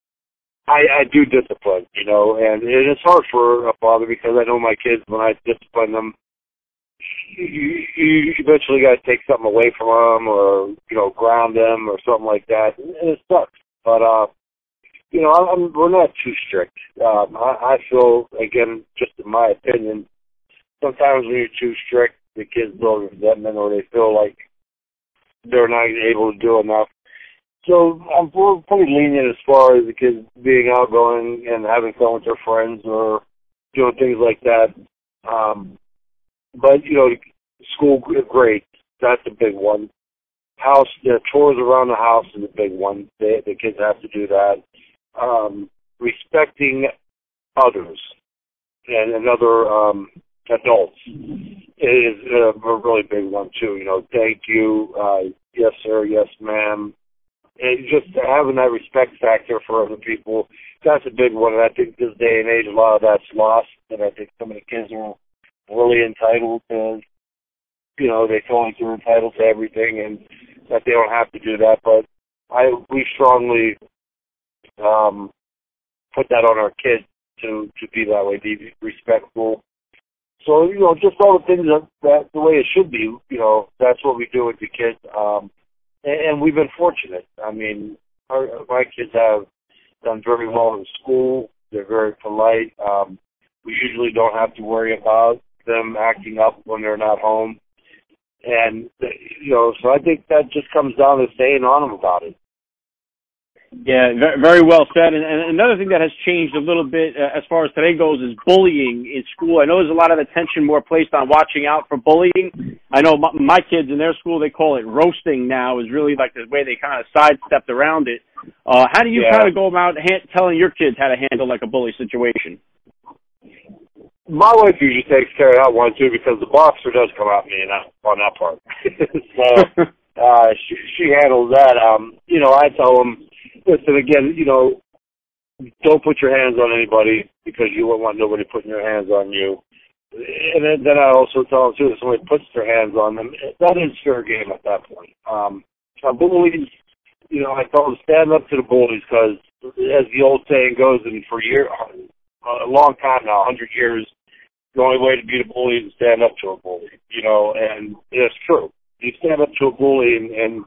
I, I do discipline, you know, and it is hard for a father because I know my kids when I discipline them, you, you eventually got to take something away from them or you know ground them or something like that, and it sucks. But uh, you know, I'm, we're not too strict. Um, I, I feel again, just in my opinion, sometimes when you're too strict, the kids build resentment or they feel like they're not able to do enough. So I'm pretty lenient as far as the kids being outgoing and having fun with their friends or doing things like that. Um, but you know, school great. That's a big one. House the chores around the house is a big one. They, the kids have to do that. Um, respecting others and another um, adults is a, a really big one too. You know, thank you, uh, yes sir, yes ma'am. And just having that respect factor for other people, that's a big one. And I think this day and age, a lot of that's lost. And I think some of the kids are really entitled to, you know, they feel like they're entitled to everything and that they don't have to do that. But I, we strongly um, put that on our kids to to be that way, be respectful, so you know, just all the things that, that the way it should be. You know, that's what we do with the kids. Um, and, and we've been fortunate. I mean, our, my kids have done very well in school. They're very polite. Um, we usually don't have to worry about them acting up when they're not home. And you know, so I think that just comes down to staying on them about it. Yeah, very well said. And, and another thing that has changed a little bit uh, as far as today goes is bullying in school. I know there's a lot of attention more placed on watching out for bullying. I know my, my kids in their school they call it roasting now is really like the way they kind of sidestepped around it. Uh, how do you yeah. kind of go about ha- telling your kids how to handle like a bully situation? My wife usually takes care of that one too because the boxer does come at me that, on that part. so uh, she, she handles that. Um, you know, I tell them listen again, you know, don't put your hands on anybody because you won't want nobody putting their hands on you. And then, then I also tell them too, if somebody puts their hands on them, that is fair game at that point. Um, bullies, you know, I tell them stand up to the bullies because, as the old saying goes, and for year, a long time now, hundred years, the only way to beat a bully is to stand up to a bully. You know, and it's true. You stand up to a bully and, and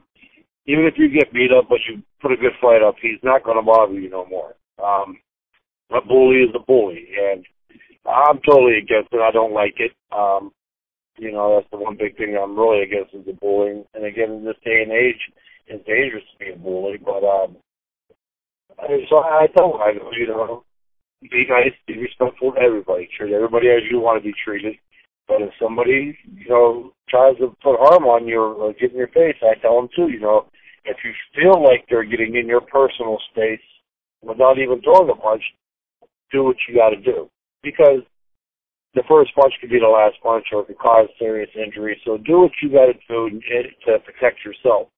even if you get beat up, but you put a good fight up, he's not going to bother you no more. Um, a bully is a bully, and I'm totally against it. I don't like it. Um, you know, that's the one big thing I'm really against is the bullying. And again, in this day and age, it's dangerous to be a bully. But um, so I tell guys, you know, be nice, be respectful to everybody. Treat everybody as you want to be treated. But if somebody, you know, tries to put harm on you or get in your face, I tell them too, you know, if you feel like they're getting in your personal space without even throwing a punch, do what you got to do. Because the first punch could be the last punch or it could cause serious injury. So do what you got to do to protect yourself.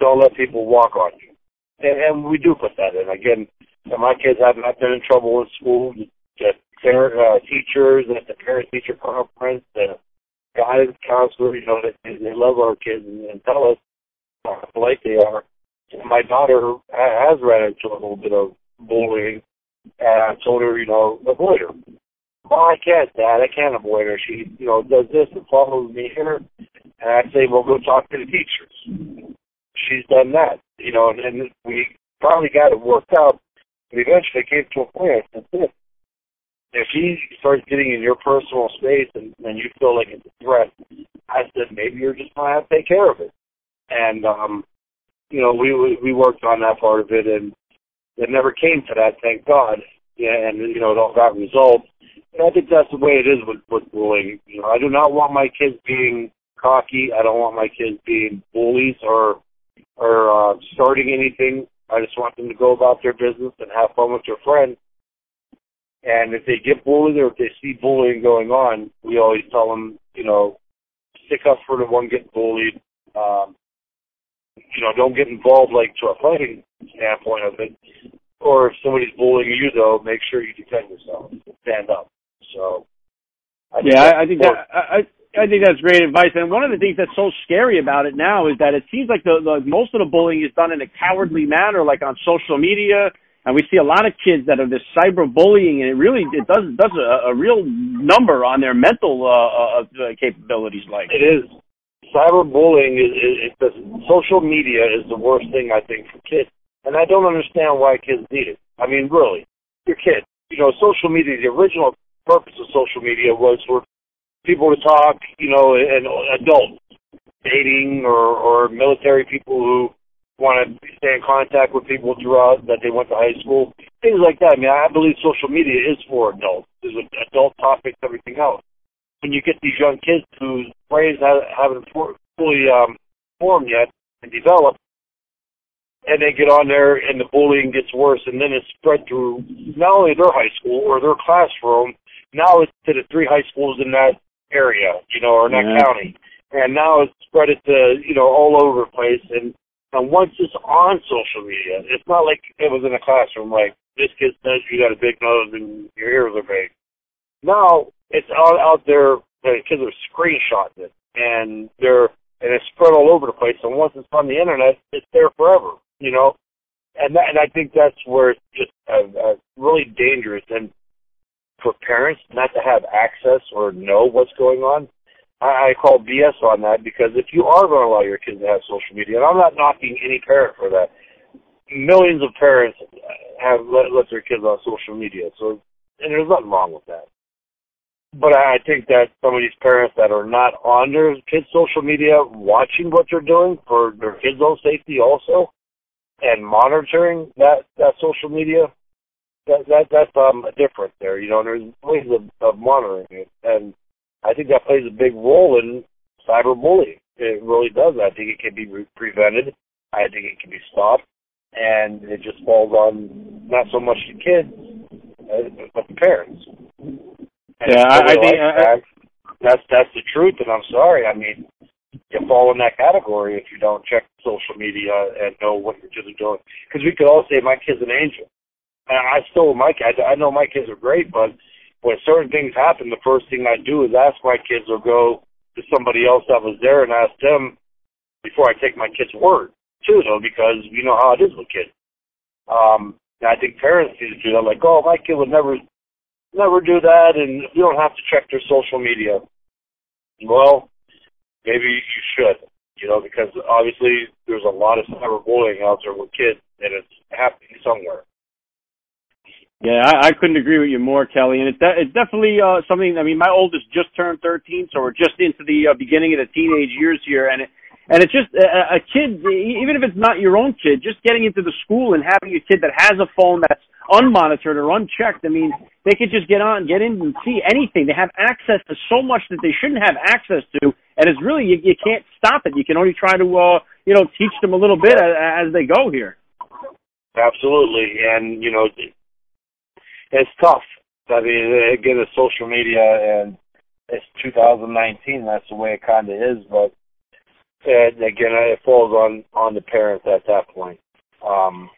Don't let people walk on you. And, and we do put that in. Again, my kids have not been in trouble in school. The parent, uh, teachers, at the parent-teacher conference, the guidance counselor, you know, they, they love our kids and, and tell us how polite they are. And my daughter has ran into a little bit of bullying, and I told her, you know, avoid her. Well, I can't, Dad. I can't avoid her. She, you know, does this and follows me here. And I say, well, go talk to the teachers. She's done that, you know, and, and we finally got it worked out. But eventually came to a point. I said, if he starts getting in your personal space and, and you feel like it's a threat, I said maybe you're just gonna have to take care of it. And um, you know, we we worked on that part of it, and it never came to that, thank God. Yeah, and you know, it all got resolved. And I think that's the way it is with with bullying. You know, I do not want my kids being cocky. I don't want my kids being bullies or or uh, starting anything. I just want them to go about their business and have fun with their friends and if they get bullied or if they see bullying going on, we always tell them, you know, stick up for the one getting bullied. Um, you know, don't get involved like to a fighting standpoint of it. Or if somebody's bullying you, though, make sure you defend yourself, stand up. So, I yeah, I, I think that I, I think that's great advice. And one of the things that's so scary about it now is that it seems like the, the most of the bullying is done in a cowardly manner, like on social media and we see a lot of kids that are this cyberbullying, and it really it does does a, a real number on their mental uh, uh, uh capabilities. Like it is cyberbullying is, is, is social media is the worst thing I think for kids, and I don't understand why kids need it. I mean, really, your kid. You know, social media. The original purpose of social media was for people to talk. You know, and adults dating or or military people who want to stay in contact with people throughout that they went to high school, things like that. I mean, I believe social media is for adults. There's adult topics, everything else. When you get these young kids whose brains haven't fully um, formed yet and developed, and they get on there and the bullying gets worse, and then it's spread through not only their high school or their classroom, now it's to the three high schools in that area, you know, or in that yeah. county. And now it's spread it to, you know, all over the place. And and once it's on social media, it's not like it was in a classroom, like this kid says you got a big nose and your ears are big. Now it's out out there. The kids are screenshotting it, and they're and it's spread all over the place. And once it's on the internet, it's there forever. You know, and that, and I think that's where it's just uh, uh, really dangerous. And for parents not to have access or know what's going on, I, I call BS on that because if you are going to allow your kids to have social media, and I'm not knocking any parent for that, millions of parents have let, let their kids on social media, so and there's nothing wrong with that. But I think that some of these parents that are not on their kids' social media, watching what they're doing for their kids' own safety also, and monitoring that that social media, that that that's um different there. You know, there's ways of, of monitoring it, and I think that plays a big role in cyberbullying. It really does. I think it can be re- prevented. I think it can be stopped, and it just falls on not so much the kids, uh, but the parents. And yeah, I, I think I, that's that's the truth, and I'm sorry. I mean, you fall in that category if you don't check social media and know what your kids are doing. Because we could all say my kid's an angel, and I still my kids. I know my kids are great, but when certain things happen, the first thing I do is ask my kids or go to somebody else that was there and ask them before I take my kid's word too, though, because you know how it is with kids. Um, and I think parents need to do that. Like, oh, my kid would never, never do that, and you don't have to check their social media. Well, maybe you should. You know, because obviously there's a lot of cyberbullying out there with kids, and it's happening somewhere. Yeah, I, I couldn't agree with you more, Kelly. And it's, de- it's definitely uh, something. I mean, my oldest just turned 13, so we're just into the uh, beginning of the teenage years here, and it, and it's just a, a kid, even if it's not your own kid, just getting into the school and having a kid that has a phone that's unmonitored or unchecked. I mean, they could just get on, get in, and see anything. They have access to so much that they shouldn't have access to, and it's really you, you can't stop it. You can only try to, uh, you know, teach them a little bit as, as they go here. Absolutely, and you know, it's tough. I mean, again, it's social media, and it's 2019. That's the way it kind of is. But and again, it falls on on the parents at that point. Um,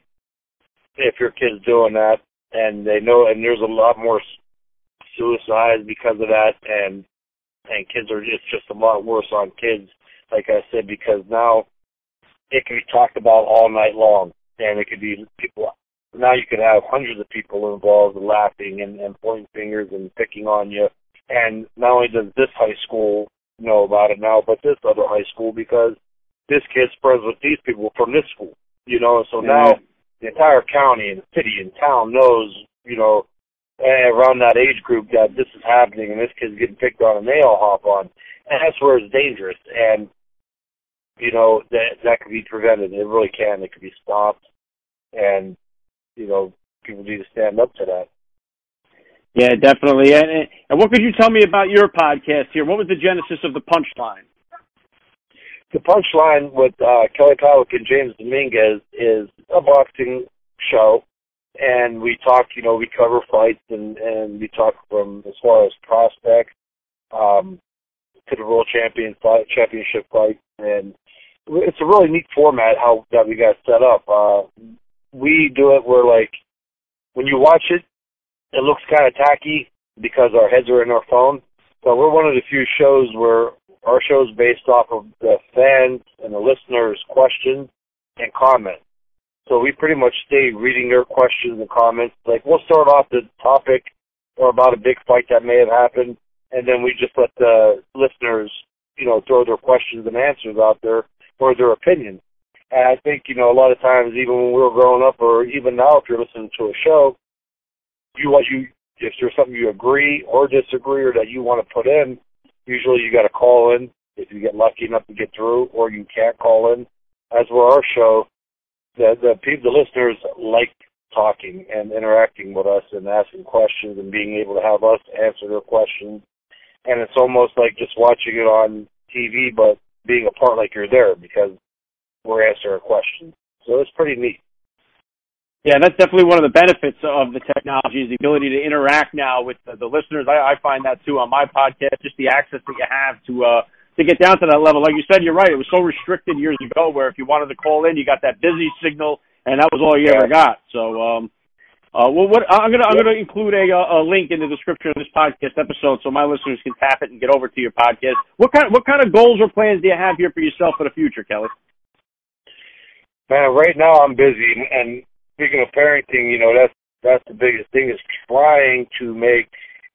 if your kid's doing that, and they know, and there's a lot more suicides because of that, and and kids are it's just a lot worse on kids. Like I said, because now it can be talked about all night long, and it could be people now you could have hundreds of people involved laughing and, and pointing fingers and picking on you. And not only does this high school know about it now, but this other high school because this kid's friends with these people from this school. You know, so mm-hmm. now the entire county and city and town knows, you know, eh, around that age group that this is happening and this kid's getting picked on and they all hop on. And that's where it's dangerous. And, you know, that that could be prevented. It really can. It could be stopped. And you know, people need to stand up to that. Yeah, definitely. And, and what could you tell me about your podcast here? What was the genesis of the punchline? The punchline with uh, Kelly Pavlik and James Dominguez is a boxing show, and we talk. You know, we cover fights and and we talk from as far as prospects um, to the world champion fight, championship fight, and it's a really neat format how that we got set up. Uh, we do it where like when you watch it, it looks kind of tacky because our heads are in our phone. But we're one of the few shows where our show is based off of the fans and the listeners' questions and comments. So we pretty much stay reading their questions and comments. Like we'll start off the topic or about a big fight that may have happened, and then we just let the listeners, you know, throw their questions and answers out there or their opinions. And I think, you know, a lot of times, even when we were growing up, or even now, if you're listening to a show, you what you if there's something you agree or disagree or that you want to put in, usually you got to call in if you get lucky enough to get through, or you can't call in. As for our show, the the the listeners like talking and interacting with us and asking questions and being able to have us answer their questions. And it's almost like just watching it on TV, but being a part like you're there because we're answering questions. So it's pretty neat. Yeah, that's definitely one of the benefits of the technology is the ability to interact now with the, the listeners. I, I find that too on my podcast, just the access that you have to uh, to get down to that level. Like you said, you're right. It was so restricted years ago where if you wanted to call in, you got that busy signal, and that was all you yeah. ever got. So, um, uh, well, what I'm gonna I'm gonna include a a link in the description of this podcast episode so my listeners can tap it and get over to your podcast. What kind what kind of goals or plans do you have here for yourself for the future, Kelly? Man, right now I'm busy, and speaking of parenting, you know that's that's the biggest thing is trying to make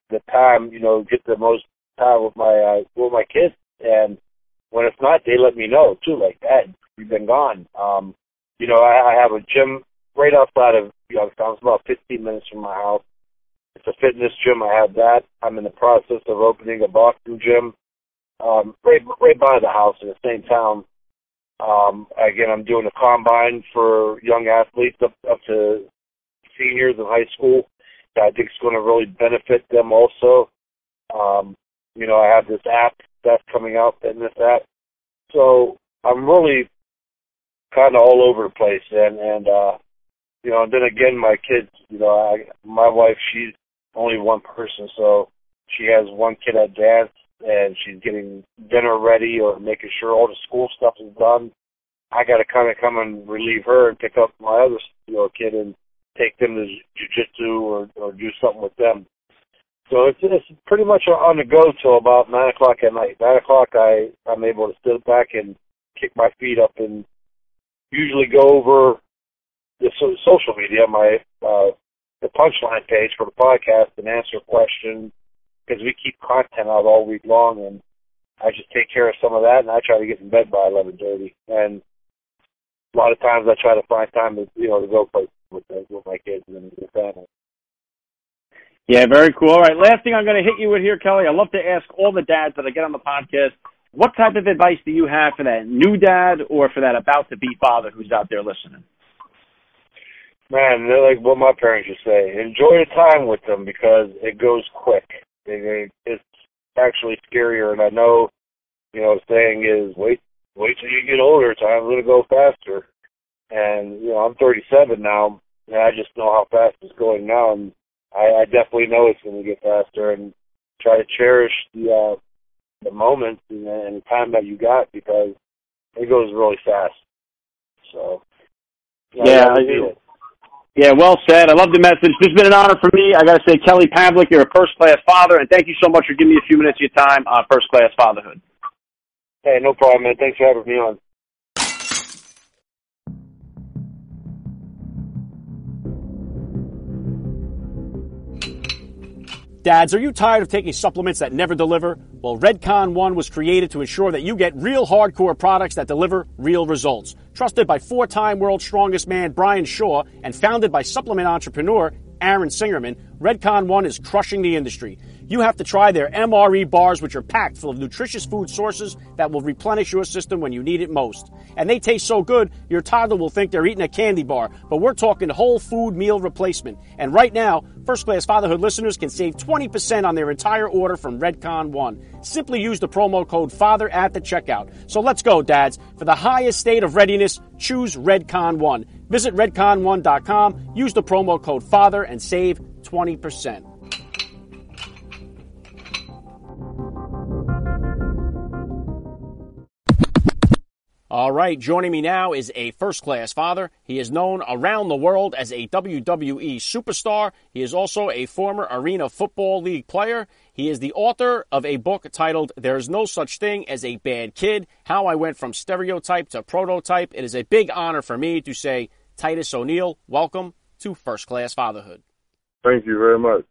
the time, you know, get the most time with my uh, with my kids. And when it's not, they let me know too. Like, Dad, you've been gone. Um, you know, I, I have a gym right outside of Youngstown. It's about 15 minutes from my house. It's a fitness gym. I have that. I'm in the process of opening a boxing gym um, right right by the house in the same town. Um, again, I'm doing a combine for young athletes up, up to seniors in high school that I think is going to really benefit them also. Um, you know, I have this app that's coming out, fitness app. So I'm really kind of all over the place, and and uh, you know, and then again, my kids. You know, I my wife, she's only one person, so she has one kid at dance, and she's getting dinner ready or making sure all the school stuff is done, I got to kind of come and relieve her and pick up my other you know kid and take them to jujitsu or or do something with them. So it's it's pretty much on the go till about nine o'clock at night. Nine o'clock, I I'm able to sit back and kick my feet up and usually go over the so, social media, my uh, the punchline page for the podcast and answer questions because we keep content out all week long. And I just take care of some of that, and I try to get in bed by eleven thirty. And a lot of times, I try to find time to you know to go play with with my kids and the family. Yeah, very cool. All right, last thing I'm going to hit you with here, Kelly. I love to ask all the dads that I get on the podcast, what type of advice do you have for that new dad or for that about to be father who's out there listening? Man, they're like what my parents to say. Enjoy the time with them because it goes quick. It, it's actually scarier, and I know, you know, the saying is wait, wait till you get older. Time's gonna go faster. And you know, I'm 37 now, and I just know how fast it's going now, and I, I definitely know it's going to get faster. And try to cherish the uh, the moments and, and the time that you got because it goes really fast. So yeah, I, yeah, well said. I love the message. This has been an honor for me. I got to say, Kelly Pavlik, you're a first class father, and thank you so much for giving me a few minutes of your time on first class fatherhood. Hey, no problem, man. Thanks for having me on. Dads, are you tired of taking supplements that never deliver? Well, Redcon One was created to ensure that you get real hardcore products that deliver real results. Trusted by four time world's strongest man Brian Shaw and founded by supplement entrepreneur Aaron Singerman, Redcon One is crushing the industry. You have to try their MRE bars, which are packed full of nutritious food sources that will replenish your system when you need it most. And they taste so good, your toddler will think they're eating a candy bar. But we're talking whole food meal replacement. And right now, First Class Fatherhood listeners can save 20% on their entire order from Redcon One. Simply use the promo code FATHER at the checkout. So let's go, dads. For the highest state of readiness, choose Redcon One. Visit redcon1.com, use the promo code FATHER, and save 20%. All right, joining me now is a first class father. He is known around the world as a WWE superstar. He is also a former Arena Football League player. He is the author of a book titled There's No Such Thing as a Bad Kid How I Went from Stereotype to Prototype. It is a big honor for me to say, Titus O'Neil, welcome to First Class Fatherhood. Thank you very much.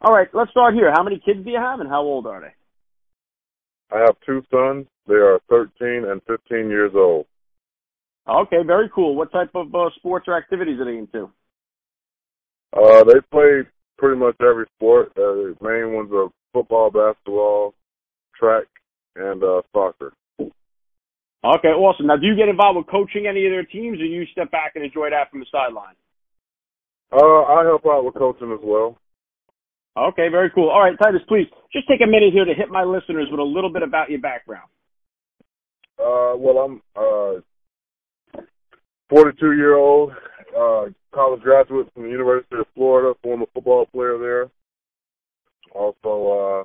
All right, let's start here. How many kids do you have and how old are they? I have two sons. They are 13 and 15 years old. Okay, very cool. What type of uh, sports or activities are they into? Uh, they play pretty much every sport. Uh, the main ones are football, basketball, track, and uh, soccer. Okay, awesome. Now, do you get involved with coaching any of their teams, or you step back and enjoy that from the sideline? Uh, I help out with coaching as well. Okay, very cool. All right, Titus, please just take a minute here to hit my listeners with a little bit about your background. Uh, well, I'm uh, 42 year old uh, college graduate from the University of Florida, former football player there. Also uh,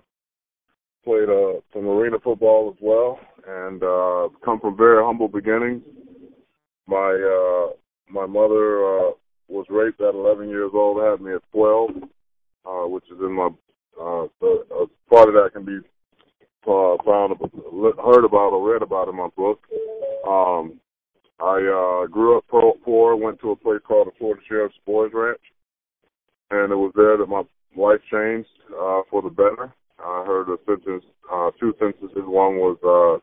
played uh, some arena football as well, and uh, come from very humble beginnings. My uh, my mother uh, was raped at 11 years old, had me at 12 uh, which is in my uh, the, uh, part of that can be uh, found, heard about or read about in my book. Um, I uh, grew up poor, went to a place called the Florida Sheriff's Boys Ranch, and it was there that my life changed uh, for the better. I heard a sentence, uh, two sentences. One was uh,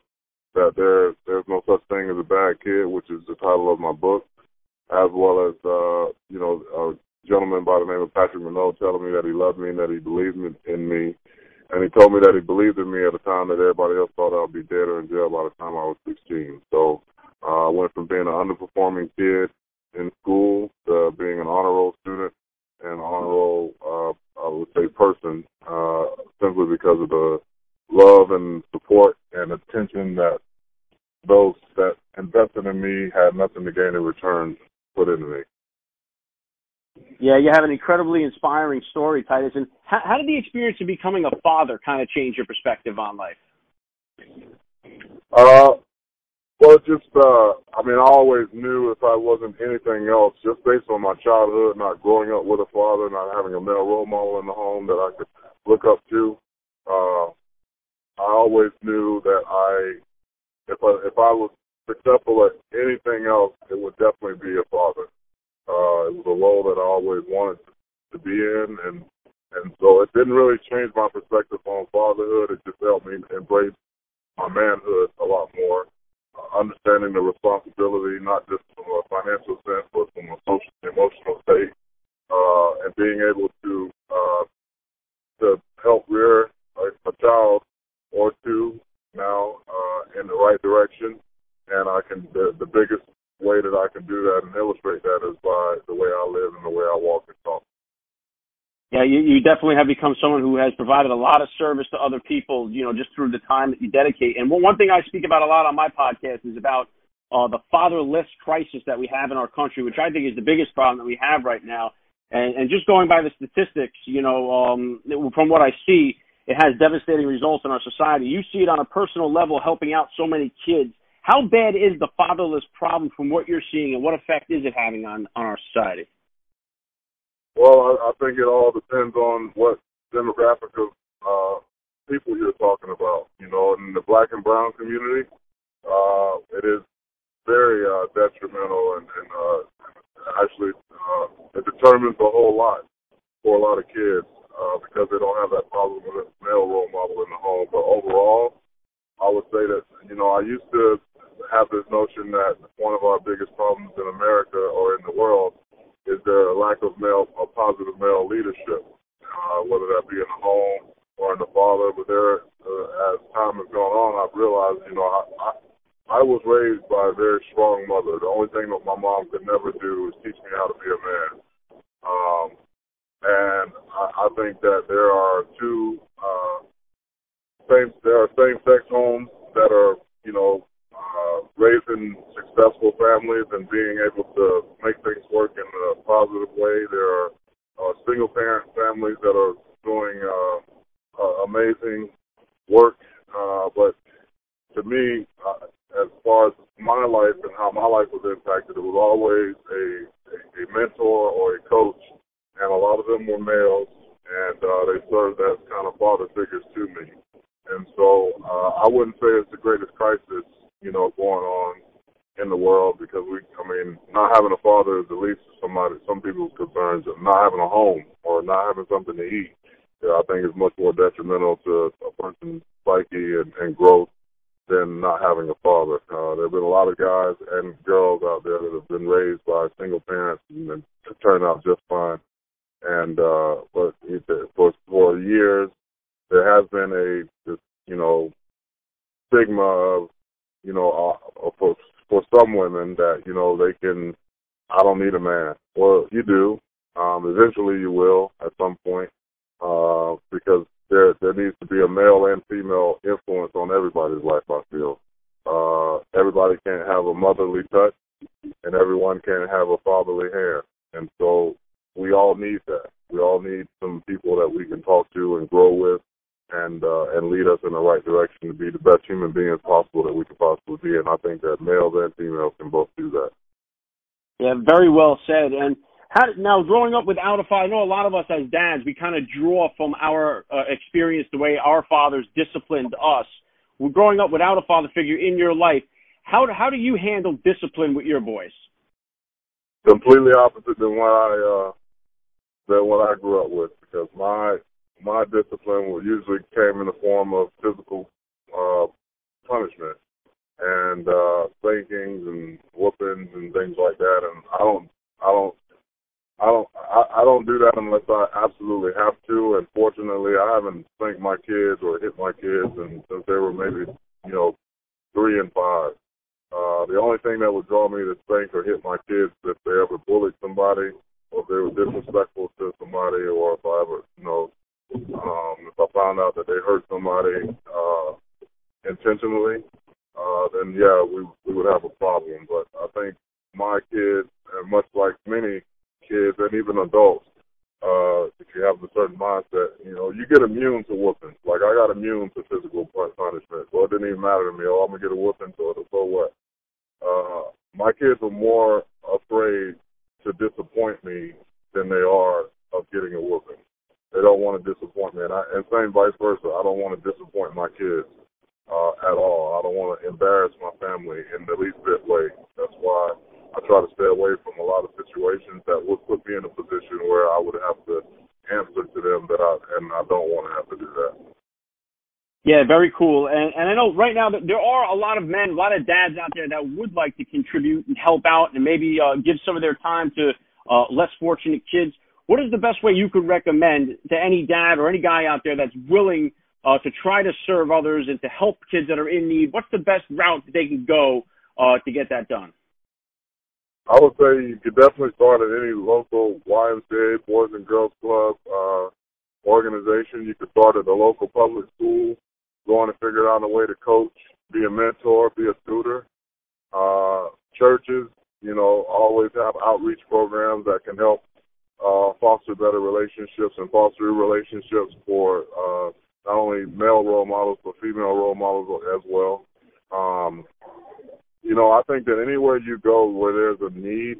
that there there's no such thing as a bad kid, which is the title of my book, as well as uh, you know uh, gentleman by the name of Patrick Minot telling me that he loved me and that he believed in me. And he told me that he believed in me at a time that everybody else thought I'd be dead or in jail by the time I was 16. So uh, I went from being an underperforming kid in school to being an honor roll student and honor roll, uh, I would say, person, uh, simply because of the love and support and attention that those that invested in me had nothing to gain in return put into me. Yeah, you have an incredibly inspiring story, Titus. And how, how did the experience of becoming a father kind of change your perspective on life? Uh, well, just uh, I mean, I always knew if I wasn't anything else, just based on my childhood, not growing up with a father, not having a male role model in the home that I could look up to. Uh, I always knew that I, if I if I was successful at anything else, it would definitely be a father. Uh, it was a role that I always wanted to be in, and and so it didn't really change my perspective on fatherhood. It just helped me embrace my manhood a lot more, uh, understanding the responsibility not just from a financial sense, but from a social, emotional state, uh, and being able to uh, to help rear a, a child or two now uh, in the right direction. And I can the, the biggest way that I can do that and illustrate that is by the way I live and the way I walk and talk. Yeah, you, you definitely have become someone who has provided a lot of service to other people, you know, just through the time that you dedicate. And one, thing I speak about a lot on my podcast is about uh, the fatherless crisis that we have in our country, which I think is the biggest problem that we have right now. And, and just going by the statistics, you know, um, from what I see, it has devastating results in our society. You see it on a personal level, helping out so many kids. How bad is the fatherless problem from what you're seeing, and what effect is it having on on our society? Well, I, I think it all depends on what demographic of uh, people you're talking about. You know, in the black and brown community, uh, it is very uh, detrimental and, and uh, actually uh, it determines a whole lot for a lot of kids uh, because they don't have that problem with a male role model in the home. But overall, I would say that you know I used to have this notion that one of our biggest problems in America or in the world is there a lack of male, a positive male leadership, uh, whether that be in the home or in the father. But there, uh, as time has gone on, I've realized, you know, I, I, I was raised by a very strong mother. The only thing that my mom could never do is teach me how to be a man. Um, and I, I think that there are two uh, same there are same sex homes that are you know uh, raising successful families and being able to make things work in a positive way. There are uh, single parent families that are doing uh, uh, amazing work. Uh, but to me, uh, as far as my life and how my life was impacted, it was always a, a, a mentor or a coach, and a lot of them were males, and uh, they served as kind of father figures to me. And so uh, I wouldn't say it's the greatest crisis you know, going on in the world because we, I mean, not having a father is at least somebody, some people's concerns. Not having a home or not having something to eat, yeah, I think is much more detrimental to a person's psyche and, and growth than not having a father. Uh, there have been a lot of guys and girls out there that have been raised by single parents and, and turned out just fine. And uh, but for for years, there has been a this, you know stigma of you know, uh, for for some women that you know they can. I don't need a man. Well, you do. Um, eventually, you will at some point, uh, because there there needs to be a male and female influence on everybody's life. I feel uh, everybody can't have a motherly touch, and everyone can't have a fatherly hand, and so we all need that. We all need some people that we can talk to and grow with, and uh, and lead us in the right direction to be the best human beings possible that we can possibly be. And I think that males and females can both do that. Yeah, very well said. And how now growing up without a father, I know a lot of us as dads, we kind of draw from our uh, experience the way our fathers disciplined us. We're growing up without a father figure in your life. How how do you handle discipline with your boys? Completely opposite than what I uh, than what I grew up with because my my discipline usually came in the form of physical uh, punishment and uh, spankings and whoopings and things like that. And I don't, I don't, I don't, I, I don't do that unless I absolutely have to. And fortunately, I haven't spanked my kids or hit my kids, and since they were maybe, you know, three and five. Uh, the only thing that would draw me to spank or hit my kids if they ever bullied somebody, or if they were disrespectful to somebody, or if I ever, you know, um, if I found out that they hurt somebody uh, intentionally, uh, then yeah, we we would have a problem. But I think my kids, and much like many kids and even adults, uh, if you have a certain mindset, you know, you get immune to whoopings. Like I got immune to physical punishment, so it didn't even matter to me. Oh, I'm gonna get a whooping, so so what? Uh, my kids are more afraid to disappoint me than they are of getting a whooping. They don't want to disappoint me, and, I, and same vice versa. I don't want to disappoint my kids uh, at all. I don't want to embarrass my family in the least bit way. That's why I try to stay away from a lot of situations that would put me in a position where I would have to answer to them that I and I don't want to have to do that. Yeah, very cool. And and I know right now that there are a lot of men, a lot of dads out there that would like to contribute and help out and maybe uh, give some of their time to uh, less fortunate kids what is the best way you could recommend to any dad or any guy out there that's willing uh, to try to serve others and to help kids that are in need? What's the best route that they can go uh, to get that done? I would say you could definitely start at any local YMCA, Boys and Girls Club uh, organization. You could start at a local public school, going and figure out a way to coach, be a mentor, be a tutor. Uh, churches, you know, always have outreach programs that can help uh, foster better relationships and foster relationships for uh, not only male role models but female role models as well. Um, you know, I think that anywhere you go where there's a need,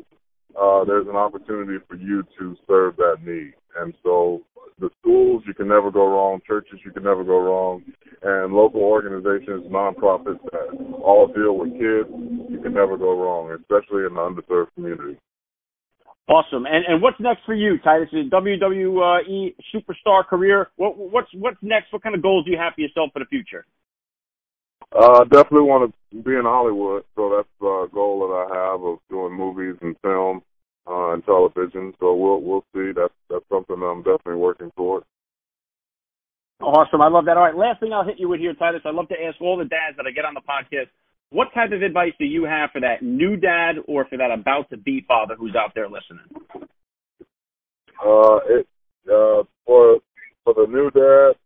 uh, there's an opportunity for you to serve that need. And so the schools, you can never go wrong. Churches, you can never go wrong. And local organizations, nonprofits that all deal with kids, you can never go wrong, especially in the underserved community. Awesome. And and what's next for you, Titus? WWE superstar career. What what's what's next? What kind of goals do you have for yourself for the future? Uh, definitely want to be in Hollywood, so that's a goal that I have of doing movies and film uh, and television. So we'll we'll see. That's that's something that I'm definitely working toward. Awesome. I love that. All right. Last thing I'll hit you with here, Titus. I love to ask all the dads that I get on the podcast, what type of advice do you have for that new dad or for that about to be father who's out there listening? Uh, it uh for for the new dad,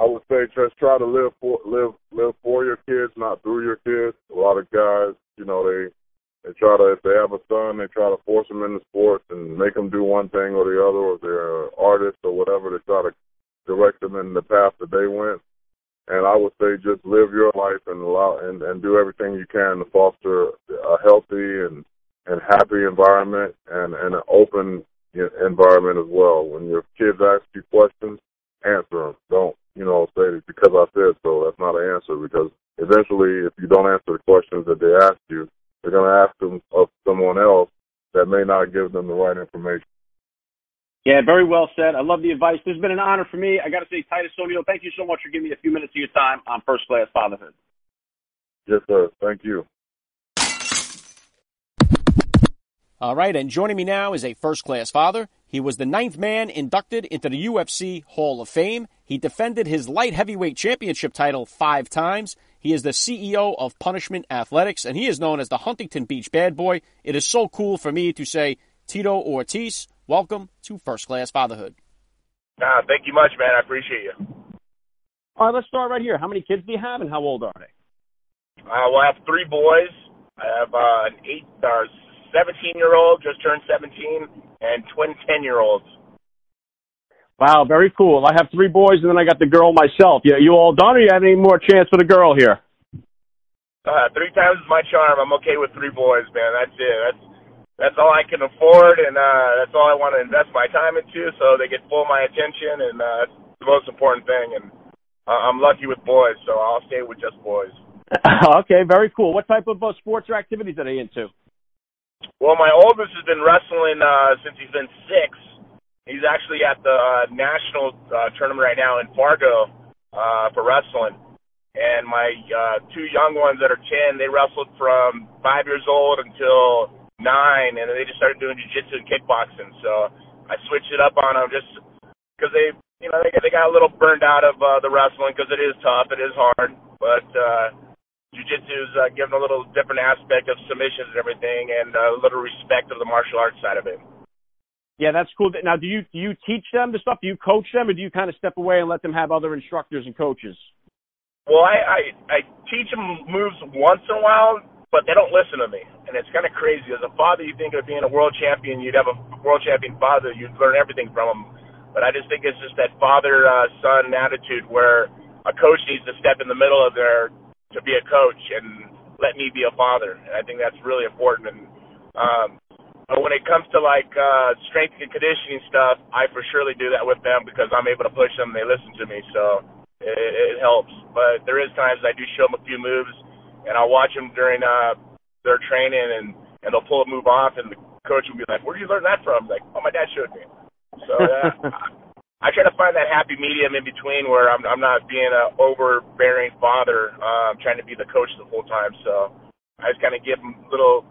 I would say just try to live for live live for your kids, not through your kids. A lot of guys, you know, they they try to if they have a son, they try to force them into sports and make them do one thing or the other, or they're artists or whatever. They try to direct them in the path that they went. And I would say just live your life and allow and, and do everything you can to foster a healthy and and happy environment and, and an open environment as well. When your kids ask you questions, answer them. Don't you know, say because I said so. That's not an answer because eventually, if you don't answer the questions that they ask you, they're going to ask them of someone else that may not give them the right information. Yeah, very well said. I love the advice. This has been an honor for me. I got to say, Titus O'Neil, thank you so much for giving me a few minutes of your time on First Class Fatherhood. Yes, sir. Thank you. All right, and joining me now is a first class father. He was the ninth man inducted into the UFC Hall of Fame. He defended his light heavyweight championship title five times. He is the CEO of Punishment Athletics, and he is known as the Huntington Beach Bad Boy. It is so cool for me to say, Tito Ortiz, welcome to First Class Fatherhood. Nah, thank you much, man. I appreciate you. All right, let's start right here. How many kids do you have, and how old are they? Uh, well, I have three boys. I have uh, an eight, uh, 17 year old, just turned 17, and twin 10 year olds. Wow, very cool. I have three boys, and then I got the girl myself. Yeah, you all done, or you have any more chance for the girl here? Uh, three times is my charm. I'm okay with three boys, man. That's it. That's that's all I can afford, and uh, that's all I want to invest my time into, so they get full my attention, and uh, that's the most important thing. And uh, I'm lucky with boys, so I'll stay with just boys. okay, very cool. What type of uh, sports or activities are they into? Well, my oldest has been wrestling uh, since he's been six. He's actually at the uh, national uh, tournament right now in Fargo uh, for wrestling. And my uh, two young ones that are ten, they wrestled from five years old until nine, and they just started doing jiu-jitsu and kickboxing. So I switched it up on them just because they, you know, they they got a little burned out of uh, the wrestling because it is tough, it is hard, but. uh jiu-jitsu is uh, given a little different aspect of submissions and everything, and a little respect of the martial arts side of it. Yeah, that's cool. Now, do you do you teach them the stuff? Do you coach them, or do you kind of step away and let them have other instructors and coaches? Well, I I, I teach them moves once in a while, but they don't listen to me, and it's kind of crazy. As a father, you think of being a world champion, you'd have a world champion father, you'd learn everything from him. But I just think it's just that father uh, son attitude where a coach needs to step in the middle of their to be a coach and let me be a father. And I think that's really important. And um, but when it comes to like uh, strength and conditioning stuff, I for surely do that with them because I'm able to push them. They listen to me, so it, it helps. But there is times I do show them a few moves, and I'll watch them during uh, their training, and and they'll pull a move off, and the coach will be like, "Where did you learn that from?" Like, "Oh, my dad showed me." So uh, I try to find that happy medium in between where I'm I'm not being a overbearing father. Uh, trying to be the coach the whole time. So I just kind of give them little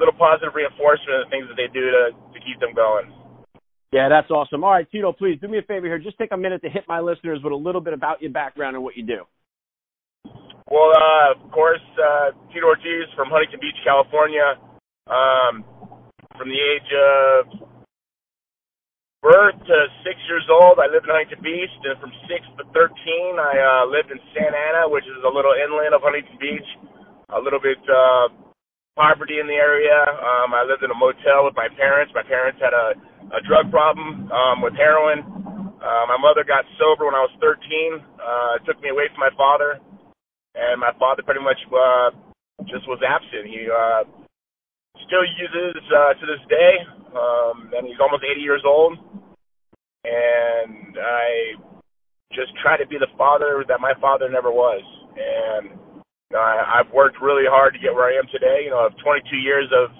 little positive reinforcement of the things that they do to to keep them going. Yeah, that's awesome. All right, Tito, please do me a favor here. Just take a minute to hit my listeners with a little bit about your background and what you do. Well, uh, of course, uh, Tito Ortiz from Huntington Beach, California. Um, from the age of birth to six years old, I lived in Huntington Beach. Then from six to thirteen, I uh, lived in Santa Ana, which is a little inland of Huntington Beach. A little bit uh, poverty in the area. Um, I lived in a motel with my parents. My parents had a, a drug problem um, with heroin. Uh, my mother got sober when I was 13. Uh, took me away from my father, and my father pretty much uh, just was absent. He uh, still uses uh, to this day, um, and he's almost 80 years old. And I just try to be the father that my father never was. And you know, I, I've worked really hard to get where I am today. You know, I have 22 years of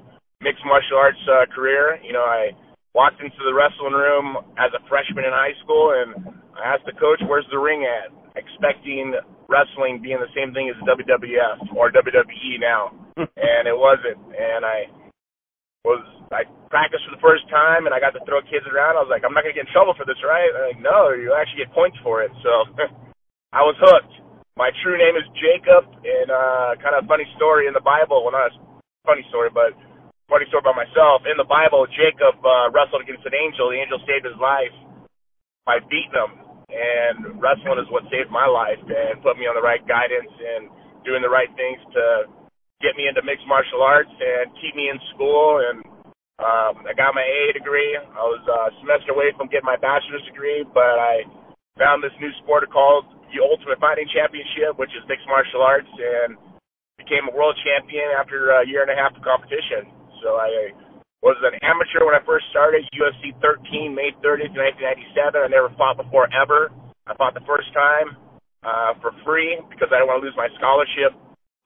mixed martial arts uh, career. You know, I walked into the wrestling room as a freshman in high school, and I asked the coach, "Where's the ring at?" Expecting wrestling being the same thing as WWF or WWE now, and it wasn't. And I was I practiced for the first time, and I got to throw kids around. I was like, "I'm not gonna get in trouble for this, right?" They're like, "No, you actually get points for it." So I was hooked. My true name is Jacob, and uh, kind of funny story in the Bible. Well, not a funny story, but funny story about myself. In the Bible, Jacob uh, wrestled against an angel. The angel saved his life by beating him, and wrestling is what saved my life and put me on the right guidance and doing the right things to get me into mixed martial arts and keep me in school. And um, I got my AA degree. I was a semester away from getting my bachelor's degree, but I found this new sport called the Ultimate Fighting Championship, which is mixed martial arts, and became a world champion after a year and a half of competition. So I was an amateur when I first started, UFC 13, May 30th, 1997. I never fought before ever. I fought the first time uh, for free because I didn't want to lose my scholarship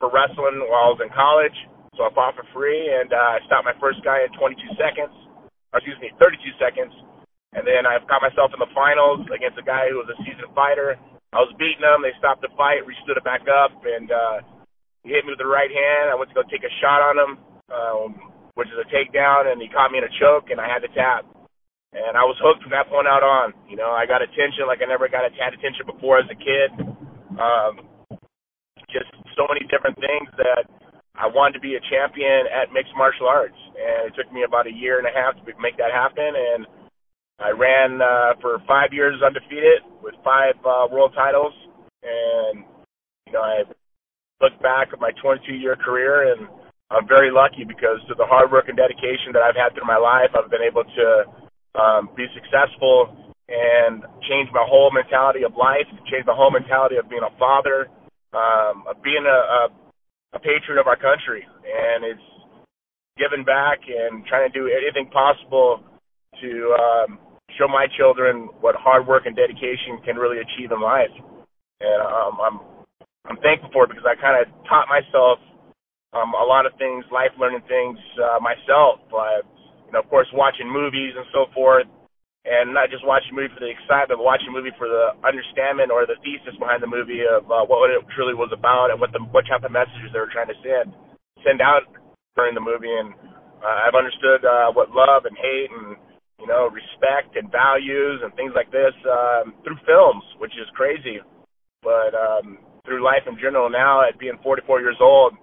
for wrestling while I was in college. So I fought for free, and uh, I stopped my first guy in 22 seconds, or excuse me, 32 seconds. And then I got myself in the finals against a guy who was a seasoned fighter. I was beating him. They stopped the fight. We stood it back up, and uh, he hit me with the right hand. I went to go take a shot on him. Um, which is a takedown, and he caught me in a choke, and I had to tap. And I was hooked from that point out on. You know, I got attention like I never got had attention before as a kid. Um, just so many different things that I wanted to be a champion at mixed martial arts, and it took me about a year and a half to make that happen. And I ran uh, for five years undefeated with five uh, world titles, and you know I look back at my 22 year career and I'm very lucky because through the hard work and dedication that I've had through my life, I've been able to um, be successful and change my whole mentality of life, change my whole mentality of being a father, um, of being a, a, a patriot of our country, and it's giving back and trying to do anything possible to um, show my children what hard work and dedication can really achieve in life. And um, I'm I'm thankful for it because I kind of taught myself um, a lot of things, life learning things uh, myself. Uh, you know, of course, watching movies and so forth, and not just watching a movie for the excitement, but watching a movie for the understanding or the thesis behind the movie of uh, what it truly was about and what the what type of messages they were trying to send send out during the movie. And uh, I've understood uh, what love and hate and you know respect and values and things like this um, through films, which is crazy. But um, through life in general, now at being 44 years old,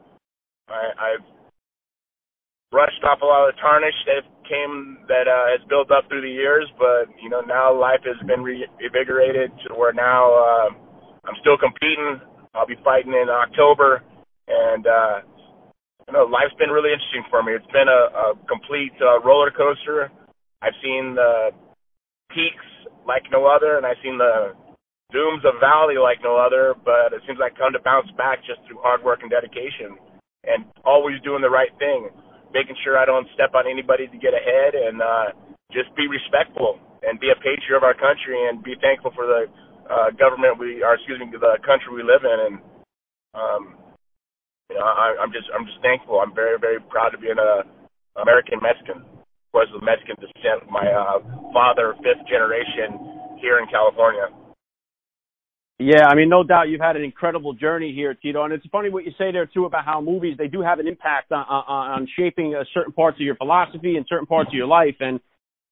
I, I've brushed off a lot of the tarnish that came that uh, has built up through the years, but you know now life has been reinvigorated to where now uh, I'm still competing. I'll be fighting in October, and uh, you know life's been really interesting for me. It's been a, a complete uh, roller coaster. I've seen the peaks like no other, and I've seen the dooms of valley like no other. But it seems like I come to bounce back just through hard work and dedication and always doing the right thing, making sure I don't step on anybody to get ahead, and uh, just be respectful and be a patriot of our country and be thankful for the uh, government we, or excuse me, the country we live in. And um, you know, I, I'm just I'm just thankful. I'm very very proud to be an uh, American Mexican. Of course, of Mexican descent. My uh, father, fifth generation, here in California. Yeah, I mean, no doubt you've had an incredible journey here, Tito. And it's funny what you say there too about how movies they do have an impact on on, on shaping uh, certain parts of your philosophy and certain parts of your life. And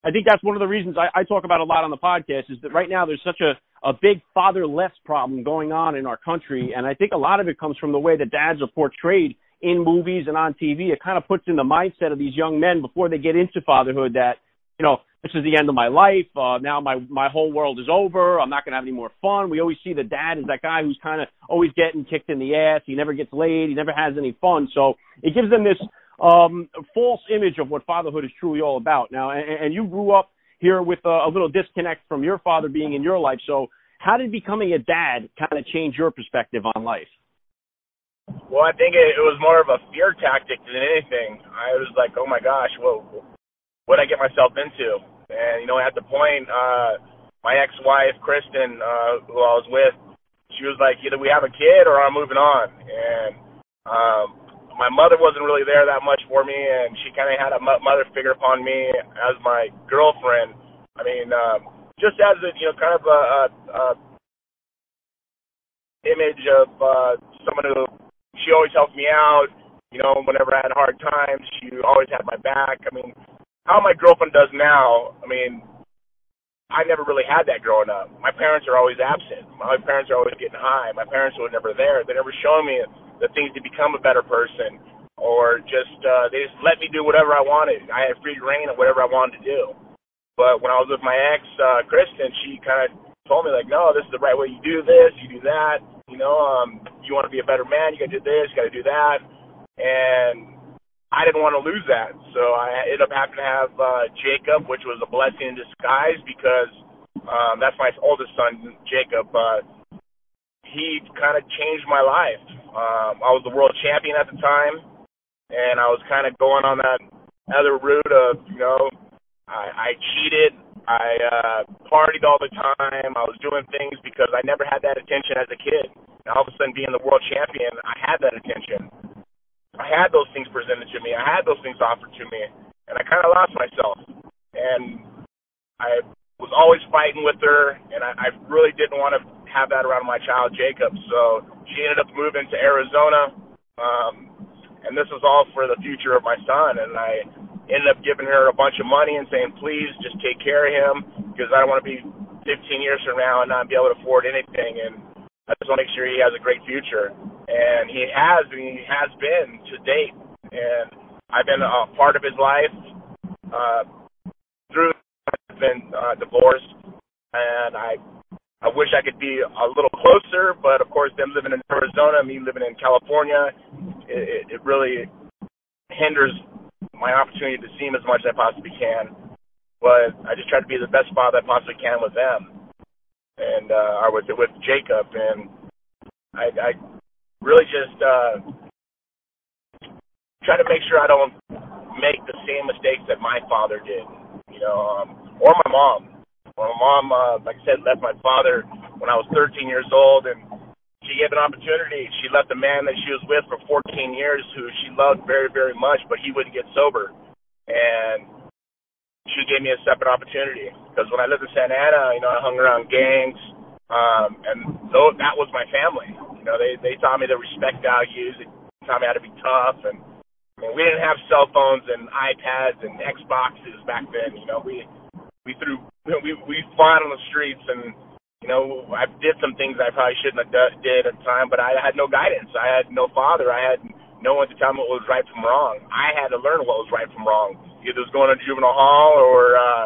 I think that's one of the reasons I, I talk about a lot on the podcast is that right now there's such a a big fatherless problem going on in our country, and I think a lot of it comes from the way that dads are portrayed in movies and on TV, it kind of puts in the mindset of these young men before they get into fatherhood that, you know, this is the end of my life. Uh, now my my whole world is over. I'm not going to have any more fun. We always see the dad as that guy who's kind of always getting kicked in the ass. He never gets laid. He never has any fun. So it gives them this um, false image of what fatherhood is truly all about. Now, and, and you grew up here with a, a little disconnect from your father being in your life. So how did becoming a dad kind of change your perspective on life? Well, I think it, it was more of a fear tactic than anything. I was like, oh my gosh, what what I get myself into? And you know, at the point, uh, my ex-wife Kristen, uh, who I was with, she was like, either we have a kid or I'm moving on. And um, my mother wasn't really there that much for me, and she kind of had a mother figure upon me as my girlfriend. I mean, um, just as a you know, kind of a, a, a image of uh, someone who she always helped me out. You know, whenever I had hard times, she always had my back. I mean, how my girlfriend does now, I mean, I never really had that growing up. My parents are always absent. My parents are always getting high. My parents were never there. They never showed me the things to become a better person, or just uh, they just let me do whatever I wanted. I had free reign of whatever I wanted to do. But when I was with my ex, uh, Kristen, she kind of told me like, no, this is the right way. You do this, you do that. You know, um, you want to be a better man, you got to do this, you got to do that. And I didn't want to lose that, so I ended up having to have uh, Jacob, which was a blessing in disguise because um, that's my oldest son, Jacob. Uh, he kind of changed my life. Um, I was the world champion at the time, and I was kind of going on that other route of, you know, I, I cheated, I uh, partied all the time. I was doing things because I never had that attention as a kid. And all of a sudden, being the world champion, I had that attention. I had those things presented to me. I had those things offered to me, and I kind of lost myself. And I was always fighting with her, and I, I really didn't want to have that around my child Jacob. So she ended up moving to Arizona, um, and this was all for the future of my son. And I ended up giving her a bunch of money and saying, please just take care of him because I don't want to be 15 years from now and not be able to afford anything. And I just want to make sure he has a great future. And he has, and he has been to date. And I've been a part of his life uh, through. I've been uh, divorced, and I I wish I could be a little closer, but of course, them living in Arizona, me living in California, it, it really hinders my opportunity to see him as much as I possibly can. But I just try to be the best father I possibly can with them, and uh, or with with Jacob, and I, I really just uh, try to make sure I don't make the same mistakes that my father did, you know, um, or my mom. my mom, uh, like I said, left my father when I was 13 years old, and she gave an opportunity. She left a man that she was with for 14 years, who she loved very, very much, but he wouldn't get sober. And she gave me a separate opportunity because when I lived in Santa Ana, you know, I hung around gangs, um, and so that was my family. You know, they they taught me the respect values. They taught me how to be tough, and I mean, we didn't have cell phones and iPads and Xboxes back then. You know, we we threw we we fought on the streets and you know, I did some things I probably shouldn't have did at the time, but I had no guidance. I had no father. I had no one to tell me what was right from wrong. I had to learn what was right from wrong. Either was going to juvenile hall or uh,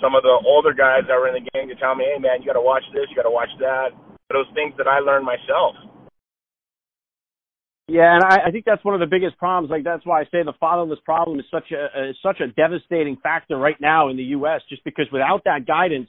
some of the older guys that were in the gang to tell me, hey, man, you got to watch this, you got to watch that. Was things that I learned myself. Yeah, and I, I think that's one of the biggest problems. Like that's why I say the fatherless problem is such a is such a devastating factor right now in the U.S. Just because without that guidance,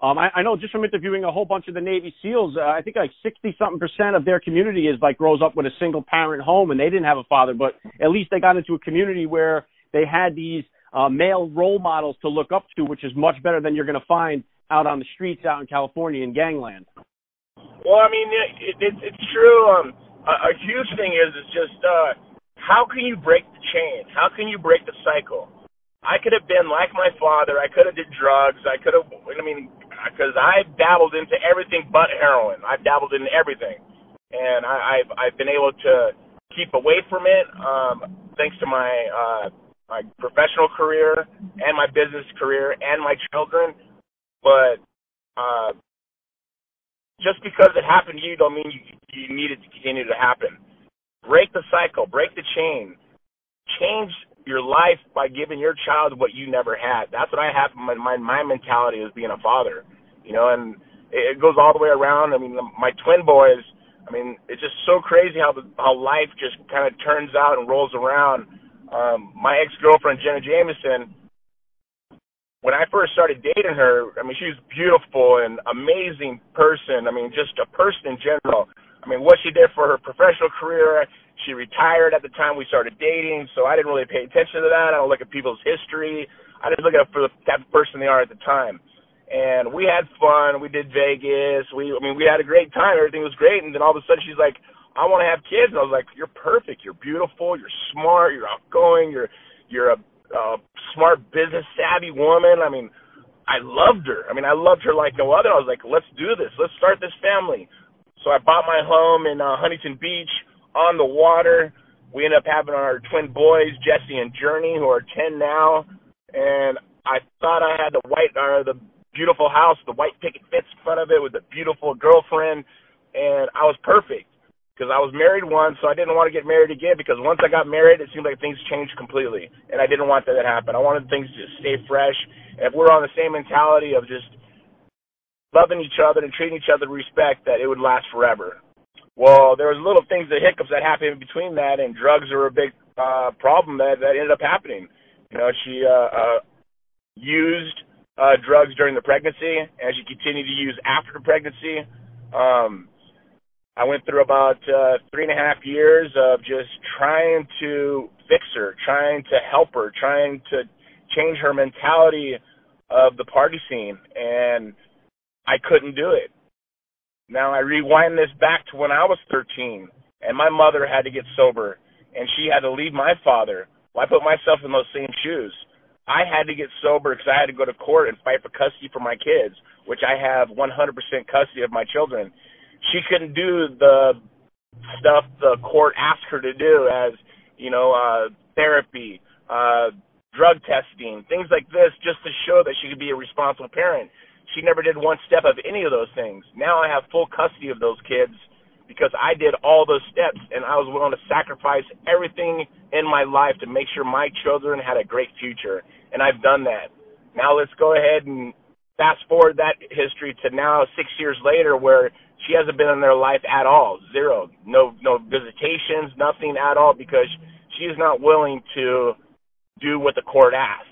um, I, I know just from interviewing a whole bunch of the Navy SEALs, uh, I think like 60 something percent of their community is like grows up with a single parent home and they didn't have a father, but at least they got into a community where they had these uh, male role models to look up to, which is much better than you're going to find out on the streets out in California in gangland. Well, I mean, it, it, it's true. Um, a, a huge thing is is just uh, how can you break the chain? How can you break the cycle? I could have been like my father. I could have did drugs. I could have. I mean, because I've dabbled into everything but heroin. I've dabbled in everything, and I, I've I've been able to keep away from it um, thanks to my uh, my professional career and my business career and my children. But uh, just because it happened to you, don't mean you, you need it to continue to happen. break the cycle, break the chain, change your life by giving your child what you never had. That's what I have. My my, my mentality is being a father, you know, and it, it goes all the way around. I mean, my twin boys. I mean, it's just so crazy how how life just kind of turns out and rolls around. Um, my ex girlfriend Jenna Jameson when I first started dating her, I mean, she was beautiful and amazing person. I mean, just a person in general. I mean, what she did for her professional career, she retired at the time we started dating, so I didn't really pay attention to that. I don't look at people's history. I just look at for the type of person they are at the time. And we had fun. We did Vegas. We, I mean, we had a great time. Everything was great. And then all of a sudden, she's like, "I want to have kids." And I was like, "You're perfect. You're beautiful. You're smart. You're outgoing. You're, you're a uh, smart business savvy woman. I mean, I loved her. I mean, I loved her like no other. I was like, let's do this. Let's start this family. So I bought my home in uh, Huntington Beach on the water. We ended up having our twin boys, Jesse and Journey, who are 10 now. And I thought I had the white, or the beautiful house, the white picket fence in front of it with a beautiful girlfriend. And I was perfect because I was married once, so I didn't want to get married again because once I got married, it seemed like things changed completely, and I didn't want that to happen. I wanted things to stay fresh. And if we're on the same mentality of just loving each other and treating each other with respect, that it would last forever. Well, there was little things, the hiccups that happened between that, and drugs are a big uh, problem that that ended up happening. You know, she uh, uh, used uh, drugs during the pregnancy, and she continued to use after the pregnancy. Um, I went through about uh, three and a half years of just trying to fix her, trying to help her, trying to change her mentality of the party scene, and I couldn't do it. Now I rewind this back to when I was 13, and my mother had to get sober, and she had to leave my father. Well, I put myself in those same shoes. I had to get sober because I had to go to court and fight for custody for my kids, which I have 100% custody of my children she couldn't do the stuff the court asked her to do as you know uh therapy uh drug testing things like this just to show that she could be a responsible parent. She never did one step of any of those things. Now i have full custody of those kids because i did all those steps and i was willing to sacrifice everything in my life to make sure my children had a great future. And i've done that. Now let's go ahead and fast forward that history to now six years later where she hasn't been in their life at all. Zero. No no visitations, nothing at all because she is not willing to do what the court asks.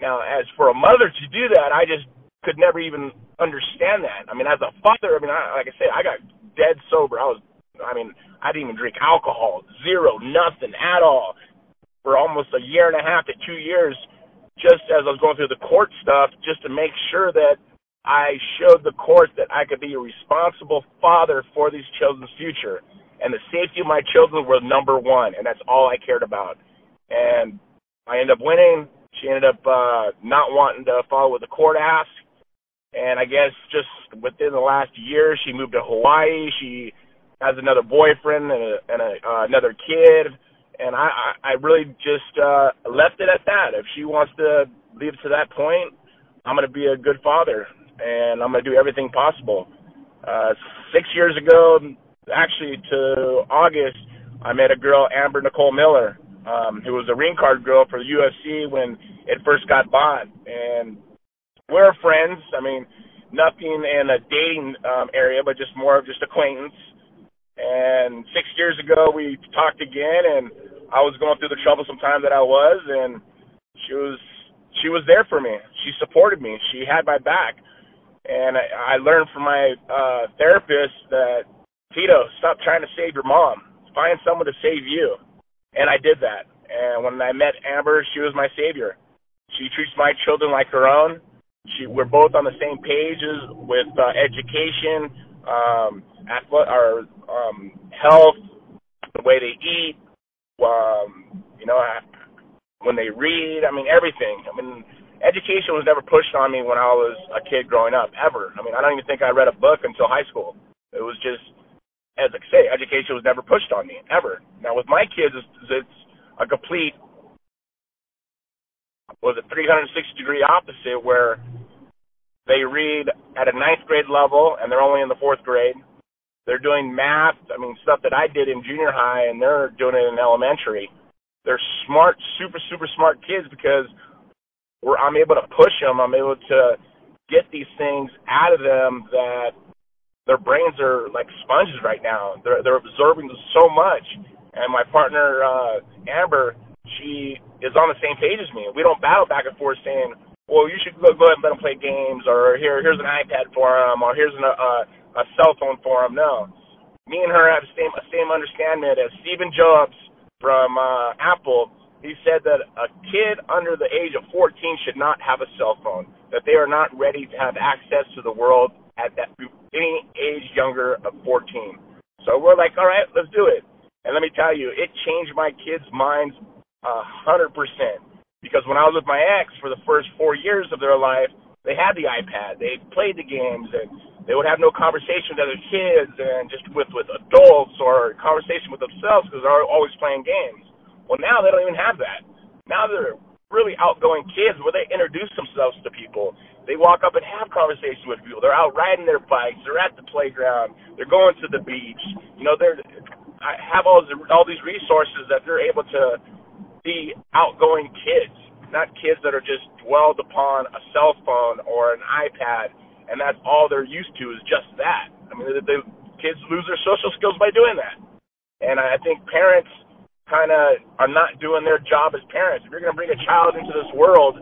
Now, as for a mother to do that, I just could never even understand that. I mean, as a father, I mean, I, like I said, I got dead sober. I was, I mean, I didn't even drink alcohol, zero, nothing at all, for almost a year and a half to two years, just as I was going through the court stuff, just to make sure that I showed the court that I could be a responsible father for these children's future. And the safety of my children were number one, and that's all I cared about. And I ended up winning. She ended up uh, not wanting to follow what the court asked. And I guess just within the last year, she moved to Hawaii. She has another boyfriend and, a, and a, uh, another kid. And I, I, I really just uh, left it at that. If she wants to leave to that point, I'm going to be a good father and I'm going to do everything possible. Uh, six years ago, actually to August, I met a girl, Amber Nicole Miller, um, who was a ring card girl for the UFC when it first got bought. And we're friends. I mean, nothing in a dating um, area, but just more of just acquaintance. And six years ago, we talked again, and I was going through the troublesome time that I was, and she was she was there for me. She supported me. She had my back. And I, I learned from my uh, therapist that Tito, stop trying to save your mom. Find someone to save you. And I did that. And when I met Amber, she was my savior. She treats my children like her own. She, we're both on the same pages with uh, education, um, athlete, our um, health, the way they eat, um, you know, when they read. I mean, everything. I mean, education was never pushed on me when I was a kid growing up, ever. I mean, I don't even think I read a book until high school. It was just, as I say, education was never pushed on me, ever. Now, with my kids, it's, it's a complete, was a 360 degree opposite where they read at a ninth grade level and they're only in the fourth grade. They're doing math. I mean, stuff that I did in junior high, and they're doing it in elementary. They're smart, super, super smart kids because we're, I'm able to push them. I'm able to get these things out of them that their brains are like sponges right now. They're they're absorbing so much. And my partner uh, Amber, she is on the same page as me. We don't battle back and forth saying, "Well, you should go, go ahead and let them play games," or "Here, here's an iPad for them," or "Here's an, uh, a cell phone for them." No, me and her have the same same understanding as Stephen Jobs from uh, Apple. He said that a kid under the age of 14 should not have a cell phone. That they are not ready to have access to the world at that any age younger of 14. So we're like, all right, let's do it. And let me tell you, it changed my kids' minds a hundred percent. Because when I was with my ex for the first four years of their life, they had the iPad, they played the games, and they would have no conversation with other kids and just with with adults or conversation with themselves because they're always playing games. Well, now they don't even have that. Now they're really outgoing kids where they introduce themselves to people. They walk up and have conversations with people. They're out riding their bikes. They're at the playground. They're going to the beach. You know, they're I have all the, all these resources that they're able to be outgoing kids, not kids that are just dwelled upon a cell phone or an iPad, and that's all they're used to is just that. I mean, the, kids lose their social skills by doing that, and I think parents kind of are not doing their job as parents. If you're going to bring a child into this world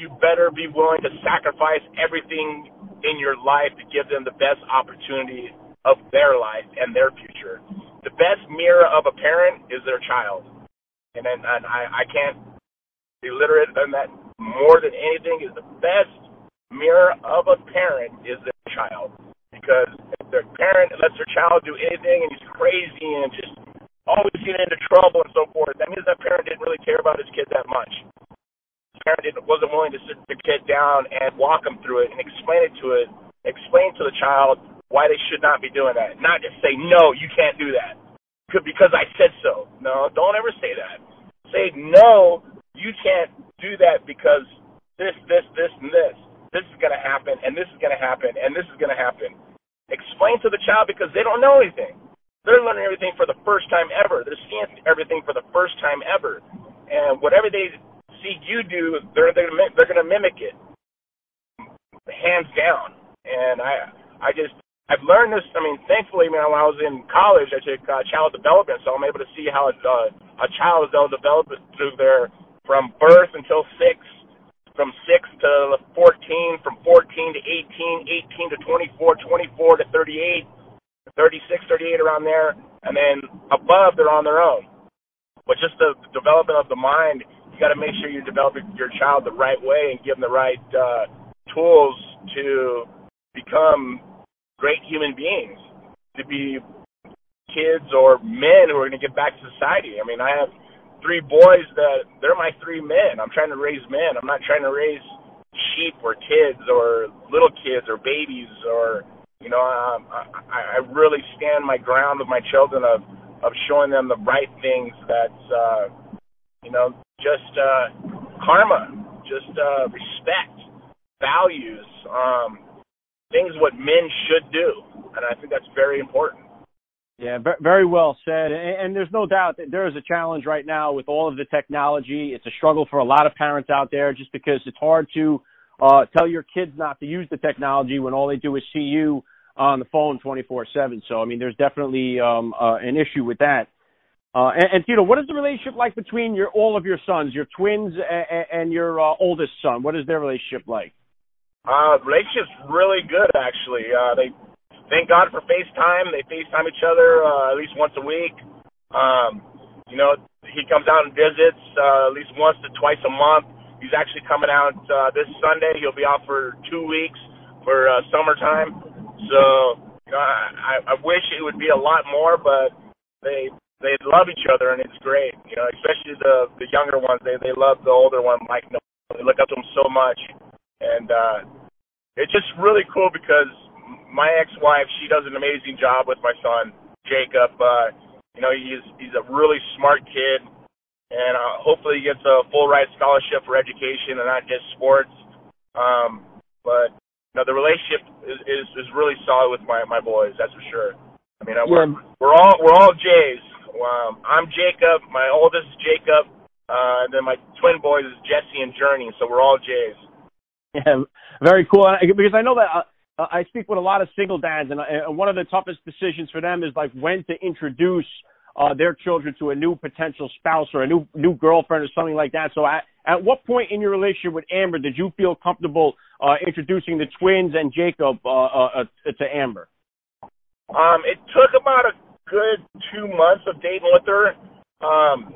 you better be willing to sacrifice everything in your life to give them the best opportunity of their life and their future. The best mirror of a parent is their child. And then and I, I can't belittle it than that more than anything is the best mirror of a parent is their child. Because if their parent lets their child do anything and he's crazy and just always getting into trouble and so forth, that means that parent didn't really care about his kid that much parent didn't, wasn't willing to sit the kid down and walk them through it and explain it to it, explain to the child why they should not be doing that. Not just say, no, you can't do that because I said so. No, don't ever say that. Say, no, you can't do that because this, this, this, and this. This is going to happen, and this is going to happen, and this is going to happen. Explain to the child because they don't know anything. They're learning everything for the first time ever. They're seeing everything for the first time ever. And whatever they see you do, they're they're they're going to mimic it, hands down. And I I just I've learned this. I mean, thankfully, man, when I was in college, I took uh, child development, so I'm able to see how uh, a child is develop through their from birth until six, from six to 14, from 14 to 18, 18 to 24, 24 to 38, 36, 38 around there, and then above they're on their own. But just the development of the mind you got to make sure you're developing your child the right way and give them the right uh, tools to become great human beings, to be kids or men who are going to get back to society. I mean, I have three boys that they're my three men. I'm trying to raise men. I'm not trying to raise sheep or kids or little kids or babies or you know um, I, I really stand my ground with my children of of showing them the right things that's uh, you know just uh, karma, just uh, respect, values, um, things what men should do, and I think that's very important. Yeah, very well said. And there's no doubt that there is a challenge right now with all of the technology. It's a struggle for a lot of parents out there just because it's hard to uh, tell your kids not to use the technology when all they do is see you on the phone 24/7. So I mean, there's definitely um, uh, an issue with that. Uh, and, and Tito, what is the relationship like between your all of your sons, your twins, and, and your uh, oldest son? What is their relationship like? Uh, relationship's really good actually. Uh, they thank God for FaceTime. They FaceTime each other uh, at least once a week. Um, you know, he comes out and visits uh, at least once to twice a month. He's actually coming out uh, this Sunday. He'll be out for two weeks for uh, summertime. So you know, I, I wish it would be a lot more, but they they love each other and it's great. You know, especially the the younger ones. They they love the older one, Mike. They look up to him so much, and uh, it's just really cool because my ex-wife she does an amazing job with my son Jacob. Uh, you know, he's he's a really smart kid, and uh, hopefully he gets a full ride scholarship for education and not just sports. Um, but you know, the relationship is, is is really solid with my my boys. That's for sure. I mean, we're we're all we're all Jays. Um, I'm Jacob. My oldest is Jacob. Uh, and then my twin boys is Jesse and Journey. So we're all Jays. Yeah, very cool. Because I know that uh, I speak with a lot of single dads, and uh, one of the toughest decisions for them is like when to introduce uh, their children to a new potential spouse or a new new girlfriend or something like that. So, at, at what point in your relationship with Amber did you feel comfortable uh, introducing the twins and Jacob uh, uh, uh, to Amber? Um, it took about a good two months of dating with her. Um,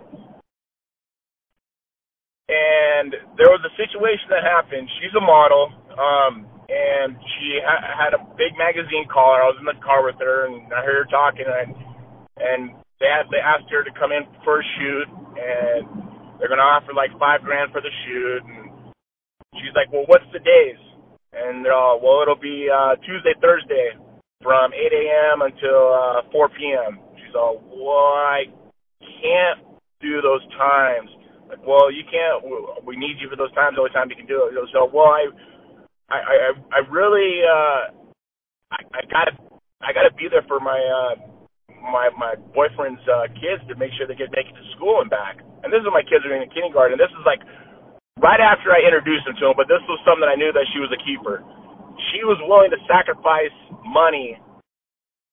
and there was a situation that happened. She's a model, um, and she ha- had a big magazine caller. I was in the car with her, and I heard her talking, and and they had, they asked her to come in for a shoot, and they're gonna offer like five grand for the shoot, and she's like, well, what's the days? And they're all, well, it'll be uh, Tuesday, Thursday, from 8 a.m. until uh, 4 p.m. She's all, well, I can't do those times. Like, well, you can't. We need you for those times. The only time you can do it. So, well, I, I, I, I really, uh, I, I gotta, I gotta be there for my. uh my my boyfriend's uh, kids to make sure they get make it to school and back. And this is my kids are in kindergarten. This is like right after I introduced them to him, but this was something I knew that she was a keeper. She was willing to sacrifice money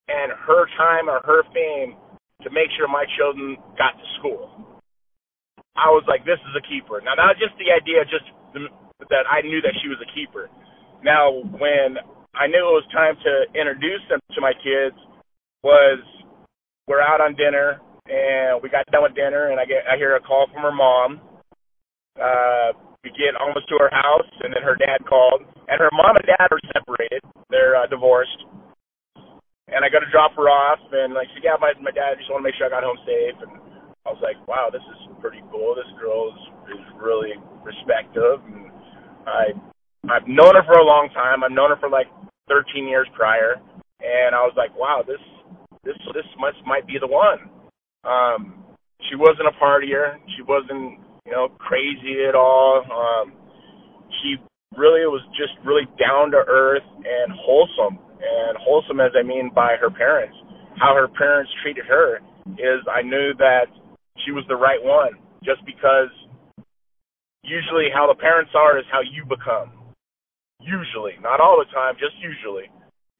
and her time or her fame to make sure my children got to school. I was like, this is a keeper. Now, not just the idea, just the, that I knew that she was a keeper. Now, when I knew it was time to introduce them to my kids, was we're out on dinner and we got done with dinner and I get I hear a call from her mom. Uh we get almost to her house and then her dad called and her mom and dad are separated. They're uh, divorced. And I got to drop her off and like she yeah, my my dad just want to make sure I got home safe and I was like, Wow, this is pretty cool. This girl is is really respective and I I've known her for a long time. I've known her for like thirteen years prior and I was like, Wow, this this this must might be the one. Um, she wasn't a partier. She wasn't you know crazy at all. Um, she really was just really down to earth and wholesome. And wholesome, as I mean by her parents, how her parents treated her is I knew that she was the right one. Just because usually how the parents are is how you become. Usually, not all the time, just usually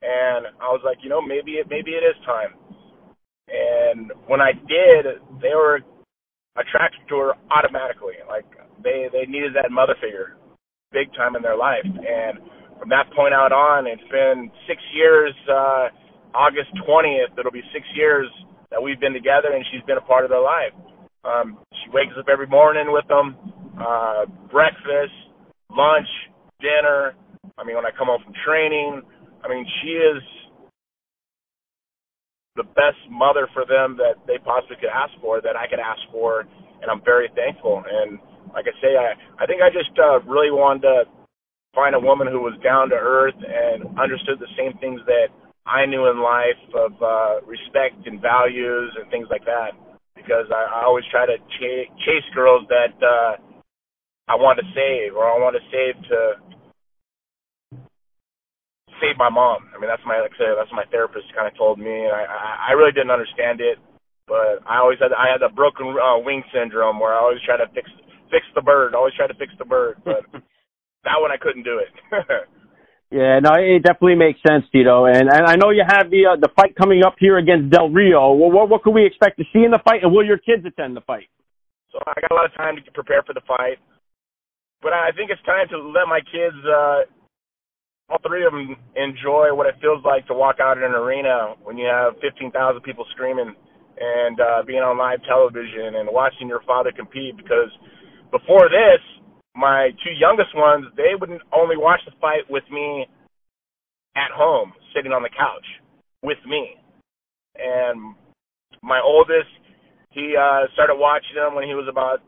and I was like, you know, maybe it maybe it is time. And when I did, they were attracted to her automatically. Like they they needed that mother figure, big time in their life. And from that point out on, it's been six years. Uh, August twentieth, it'll be six years that we've been together, and she's been a part of their life. Um, she wakes up every morning with them, uh, breakfast, lunch, dinner. I mean, when I come home from training, I mean, she is the best mother for them that they possibly could ask for, that I could ask for, and I'm very thankful. And like I say, I I think I just uh, really wanted to find a woman who was down to earth and understood the same things that I knew in life of uh, respect and values and things like that. Because I, I always try to ch- chase girls that uh, I want to save or I want to save to save my mom. I mean, that's my like I said, that's what my therapist kind of told me, and I, I I really didn't understand it, but I always had I had the broken uh, wing syndrome where I always try to fix fix the bird, always try to fix the bird, but that one I couldn't do it. yeah, no, it definitely makes sense, Tito, and and I know you have the uh, the fight coming up here against Del Rio. Well, what what can we expect to see in the fight, and will your kids attend the fight? So I got a lot of time to prepare for the fight, but I think it's time to let my kids. uh all three of them enjoy what it feels like to walk out in an arena when you have 15,000 people screaming and uh, being on live television and watching your father compete. Because before this, my two youngest ones, they would only watch the fight with me at home, sitting on the couch with me. And my oldest, he uh, started watching them when he was about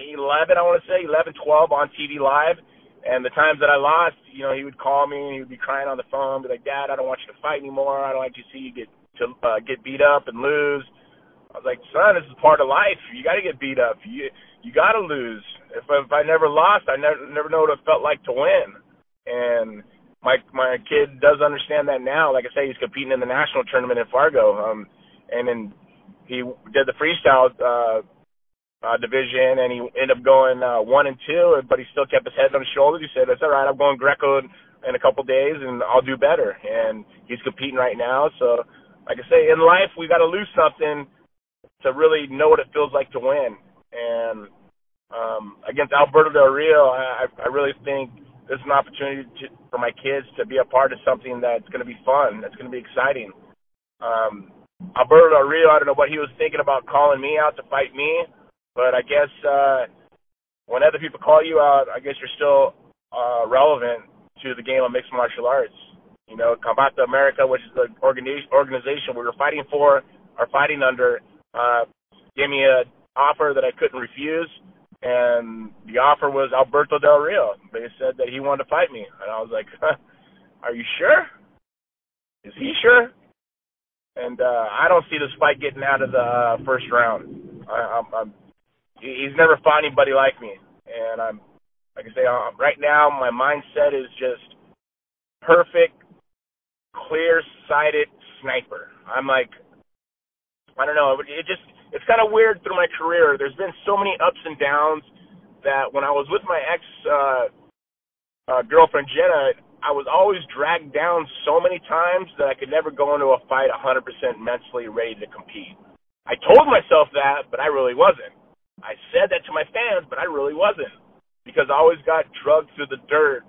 11, I want to say, 11, 12 on TV live and the times that I lost, you know, he would call me and he would be crying on the phone, be like, "Dad, I don't want you to fight anymore. I don't like to see you get to uh, get beat up and lose." I was like, "Son, this is part of life. You got to get beat up. You you got to lose. If if I never lost, I never never know what it felt like to win." And my my kid does understand that now. Like I say, he's competing in the national tournament in Fargo, um, and then he did the freestyle uh, uh, division, and he ended up going uh, one and two, but he still kept his head on his shoulders. He said, "That's all right. I'm going Greco in a couple days, and I'll do better." And he's competing right now. So, like I say, in life, we got to lose something to really know what it feels like to win. And um, against Alberto Del Rio, I, I really think this is an opportunity to, for my kids to be a part of something that's going to be fun, that's going to be exciting. Um, Alberto Del Rio, I don't know what he was thinking about calling me out to fight me, but I guess uh, when other people call you out, I guess you're still uh, relevant to the game of mixed martial arts. You know, Combate America, which is the organization we were fighting for, or fighting under, uh, gave me an offer that I couldn't refuse and the offer was Alberto Del Rio. They said that he wanted to fight me, and I was like, huh, "Are you sure? Is he sure?" And uh, I don't see this fight getting out of the uh, first round. I, I'm, I'm, he's never fought anybody like me, and I'm, like I say, uh, right now my mindset is just perfect, clear-sighted sniper. I'm like, I don't know, it just it's kind of weird through my career. There's been so many ups and downs that when I was with my ex uh, uh, girlfriend Jenna, I was always dragged down so many times that I could never go into a fight 100% mentally ready to compete. I told myself that, but I really wasn't. I said that to my fans, but I really wasn't because I always got drugged through the dirt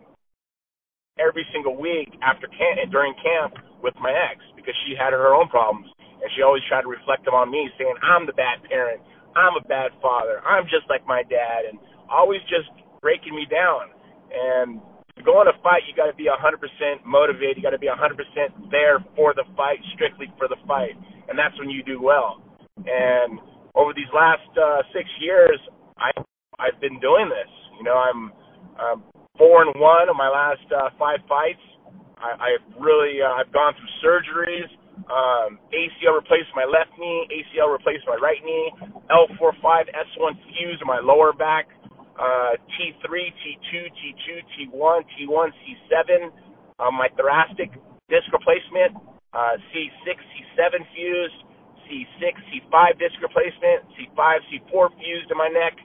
every single week after camp and during camp with my ex because she had her own problems and she always tried to reflect them on me, saying I'm the bad parent, I'm a bad father, I'm just like my dad, and always just breaking me down. And to go on a fight, you got to be 100% motivated. You got to be 100% there for the fight, strictly for the fight, and that's when you do well. And over these last uh, six years, I I've been doing this. You know, I'm um, four and one in my last uh, five fights. I, I've really uh, I've gone through surgeries. Um, ACL replaced my left knee, ACL replaced my right knee, L45, S1 fused in my lower back, uh, T3, T2, T2, T1, T1, C7, um, my thoracic disc replacement, uh, C6, C7 fused, C6, C5 disc replacement, C5, C4 fused in my neck,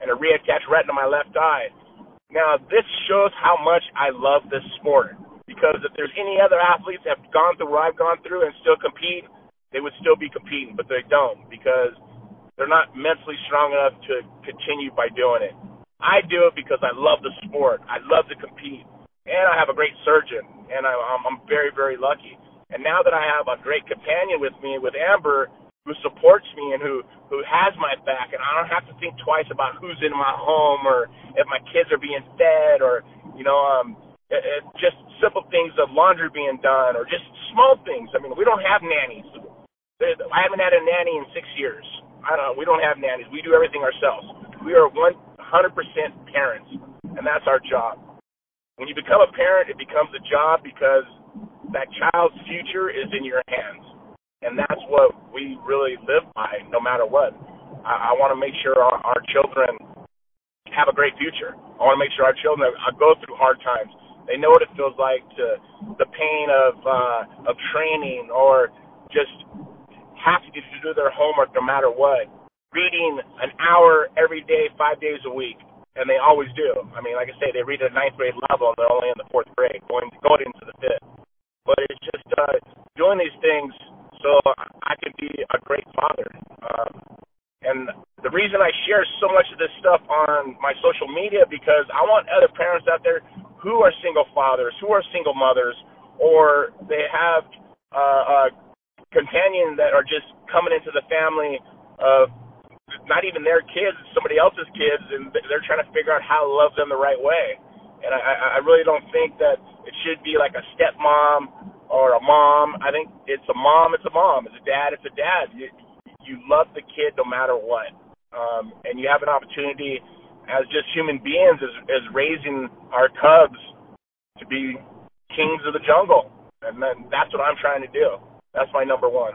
and a reattached retina in my left eye. Now, this shows how much I love this sport because if there's any other athletes that have gone through what I've gone through and still compete, they would still be competing, but they don't because they're not mentally strong enough to continue by doing it. I do it because I love the sport. I love to compete, and I have a great surgeon, and I, I'm, I'm very, very lucky. And now that I have a great companion with me, with Amber, who supports me and who who has my back, and I don't have to think twice about who's in my home or if my kids are being fed or you know um it, it, just simple things of laundry being done or just small things. I mean, we don't have nannies. I haven't had a nanny in six years. I don't. We don't have nannies. We do everything ourselves. We are 100% parents, and that's our job. When you become a parent, it becomes a job because that child's future is in your hands, and that's what we really live by, no matter what. I, I want to make sure our, our children have a great future. I want to make sure our children go through hard times they know what it feels like to the pain of uh, of training or just having to do their homework no matter what. Reading an hour every day, five days a week, and they always do. I mean, like I say, they read at a ninth grade level, and they're only in the fourth grade, going going into the fifth. But it's just uh, doing these things so I can be a great father. Um, and the reason I share so much of this stuff on my social media because I want other parents out there who are single fathers, who are single mothers, or they have uh, a companion that are just coming into the family of not even their kids, somebody else's kids, and they're trying to figure out how to love them the right way. And I, I really don't think that it should be like a stepmom or a mom. I think it's a mom, it's a mom. It's a dad, it's a dad. You, you love the kid no matter what. Um, and you have an opportunity as just human beings as, as raising our cubs to be kings of the jungle. And then that's what I'm trying to do. That's my number one.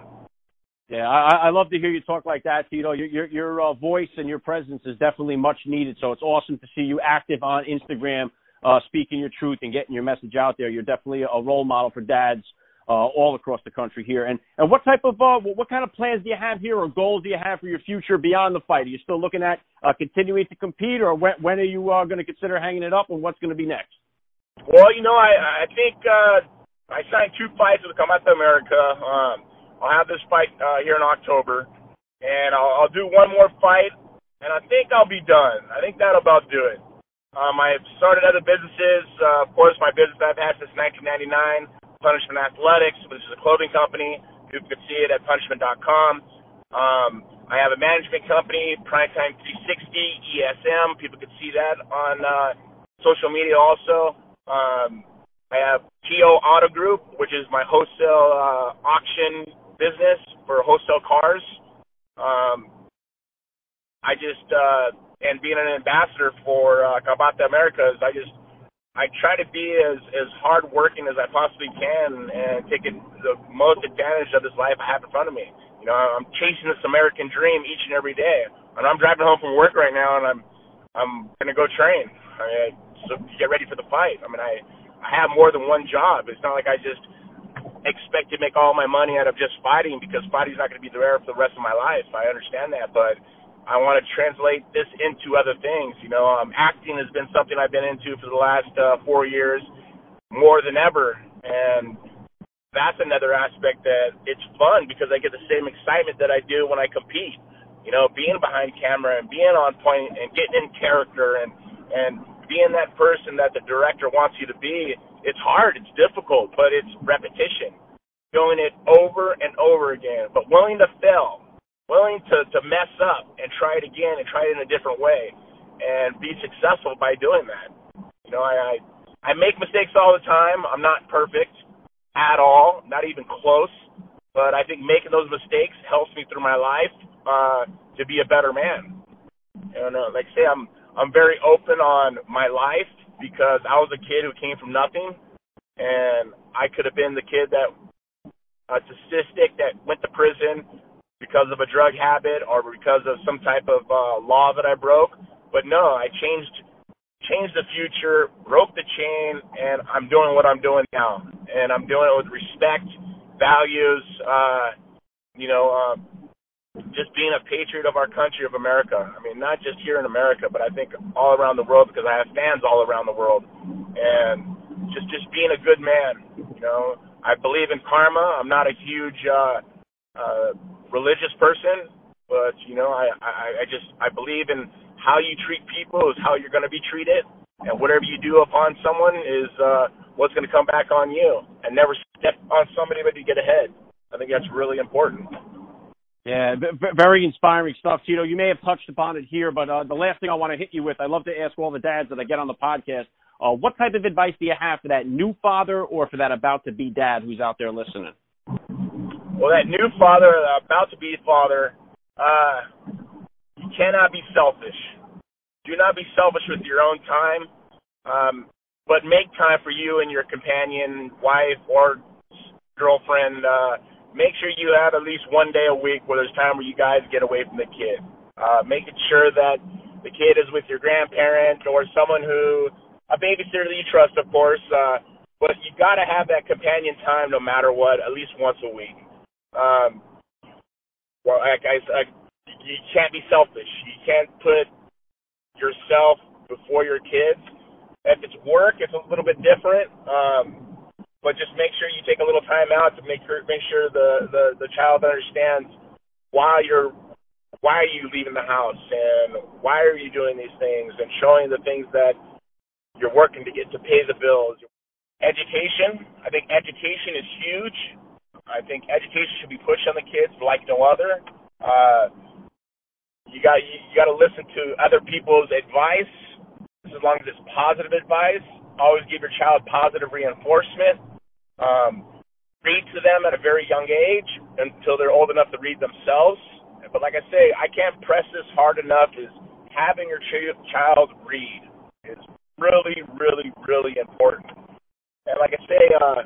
Yeah, I, I love to hear you talk like that. You know, your your, your uh, voice and your presence is definitely much needed. So it's awesome to see you active on Instagram. Uh, speaking your truth and getting your message out there. You're definitely a role model for dads uh, all across the country here. And and what type of uh, what kind of plans do you have here, or goals do you have for your future beyond the fight? Are you still looking at uh, continuing to compete, or when when are you uh, going to consider hanging it up, and what's going to be next? Well, you know, I I think uh, I signed two fights with Combate America. Um, I'll have this fight uh, here in October, and I'll, I'll do one more fight, and I think I'll be done. I think that'll about do it. Um, I've started other businesses. Uh, of course, my business that I've had since 1999, Punishment Athletics, which is a clothing company. You can see it at punishment.com. Um, I have a management company, Primetime 360 ESM. People can see that on uh, social media also. Um, I have TO Auto Group, which is my wholesale uh, auction business for wholesale cars. Um, I just uh, and being an ambassador for uh, Combate Americas, I just I try to be as as hardworking as I possibly can and taking the most advantage of this life I have in front of me. You know, I'm chasing this American dream each and every day, and I'm driving home from work right now, and I'm I'm gonna go train. I mean, so get ready for the fight. I mean, I I have more than one job. It's not like I just expect to make all my money out of just fighting because fighting's not going to be there for the rest of my life. I understand that, but I want to translate this into other things. You know, um, acting has been something I've been into for the last uh, four years more than ever, and that's another aspect that it's fun because I get the same excitement that I do when I compete. You know, being behind camera and being on point and getting in character and and being that person that the director wants you to be, it's hard, it's difficult, but it's repetition. Doing it over and over again, but willing to fail, willing to, to mess up and try it again and try it in a different way and be successful by doing that. You know, I, I, I make mistakes all the time. I'm not perfect at all, not even close, but I think making those mistakes helps me through my life uh, to be a better man. And uh, like I say, I'm I'm very open on my life because I was a kid who came from nothing, and I could have been the kid that a statistic that went to prison because of a drug habit or because of some type of uh, law that I broke. But no, I changed changed the future, broke the chain, and I'm doing what I'm doing now, and I'm doing it with respect, values, uh, you know, uh, just being a patriot of our country of America. I mean, not just here in America, but I think all around the world because I have fans all around the world, and just just being a good man. You know, I believe in karma. I'm not a huge uh, uh, religious person, but you know, I, I I just I believe in how you treat people is how you're going to be treated, and whatever you do upon someone is uh, what's going to come back on you. And never step on somebody but you get ahead. I think that's really important. Yeah, very inspiring stuff, Tito. You may have touched upon it here, but uh, the last thing I want to hit you with, I love to ask all the dads that I get on the podcast, uh, what type of advice do you have for that new father or for that about to be dad who's out there listening? Well, that new father, uh, about to be father, uh, you cannot be selfish. Do not be selfish with your own time, um, but make time for you and your companion, wife, or girlfriend. Uh, make sure you have at least one day a week where there's time where you guys get away from the kid. Uh, making sure that the kid is with your grandparent or someone who, a babysitter that you trust, of course. Uh, but you got to have that companion time no matter what, at least once a week. Um, well, like I, I, you can't be selfish. You can't put yourself before your kids. If it's work, it's a little bit different. Um, but just make sure you take a little time out to make sure make sure the the, the child understands why you're why are you leaving the house and why are you doing these things and showing the things that you're working to get to pay the bills. Education, I think education is huge. I think education should be pushed on the kids like no other. Uh, you got you, you got to listen to other people's advice, as long as it's positive advice. Always give your child positive reinforcement um, read to them at a very young age until they're old enough to read themselves. But like I say, I can't press this hard enough. Is having your ch- child read is really, really, really important. And like I say, uh,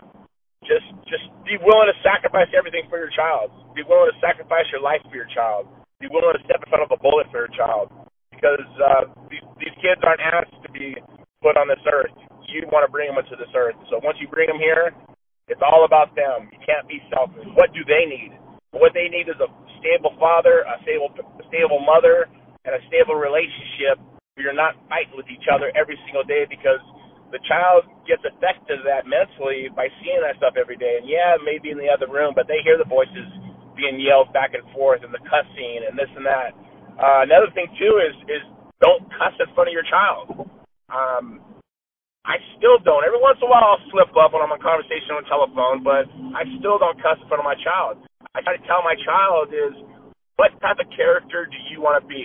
just just be willing to sacrifice everything for your child. Be willing to sacrifice your life for your child. Be willing to step in front of a bullet for your child. Because uh, these, these kids aren't asked to be put on this earth, you want to bring them into this earth. So once you bring them here, it's all about them. You can't be selfish. What do they need? What they need is a stable father, a stable, a stable mother, and a stable relationship where you're not fighting with each other every single day because the child gets affected that mentally by seeing that stuff every day. And yeah, maybe in the other room, but they hear the voices being yelled back and forth and the cussing and this and that. Uh, another thing too is is don't cuss in front of your child. Um, I still don't. Every once in a while, I'll slip up when I'm on conversation on the telephone, but I still don't cuss in front of my child. I try to tell my child is, what type of character do you want to be?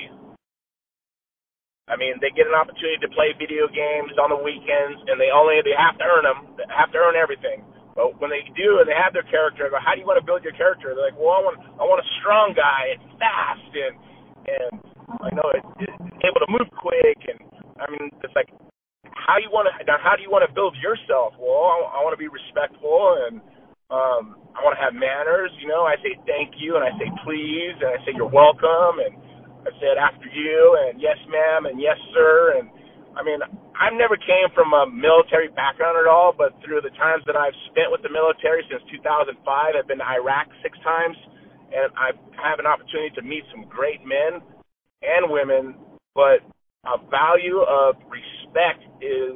I mean, they get an opportunity to play video games on the weekends, and they only they have to earn them, they have to earn everything. But when they do and they have their character, I go, how do you want to build your character? They're like, well, I want I want a strong guy and fast and and I know it, able to move quick and I mean, it's like how you want to now how do you want to build yourself well i, I want to be respectful and um i want to have manners you know i say thank you and i say please and i say you're welcome and i said after you and yes ma'am and yes sir and i mean i never came from a military background at all but through the times that i've spent with the military since 2005 i've been to iraq six times and i have an opportunity to meet some great men and women but a value of respect is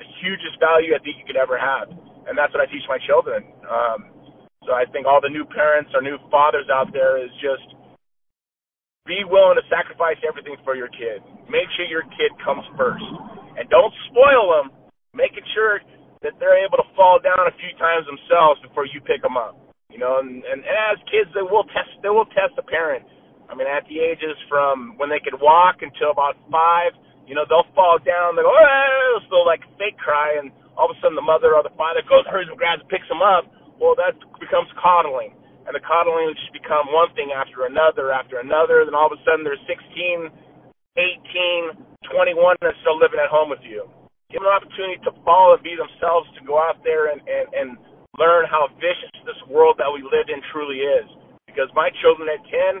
the hugest value I think you could ever have, and that's what I teach my children. Um, so I think all the new parents or new fathers out there is just be willing to sacrifice everything for your kid. Make sure your kid comes first, and don't spoil them. Making sure that they're able to fall down a few times themselves before you pick them up. You know, and, and as kids, they will test. They will test a parent I mean, at the ages from when they could walk until about five, you know, they'll fall down, they go, oh, so like fake cry, and all of a sudden the mother or the father goes, hurries and grabs and picks them up. Well, that becomes coddling. And the coddling will just become one thing after another after another. Then all of a sudden they're 16, 18, 21, and still living at home with you. Give them an opportunity to fall and be themselves, to go out there and, and, and learn how vicious this world that we live in truly is. Because my children at 10,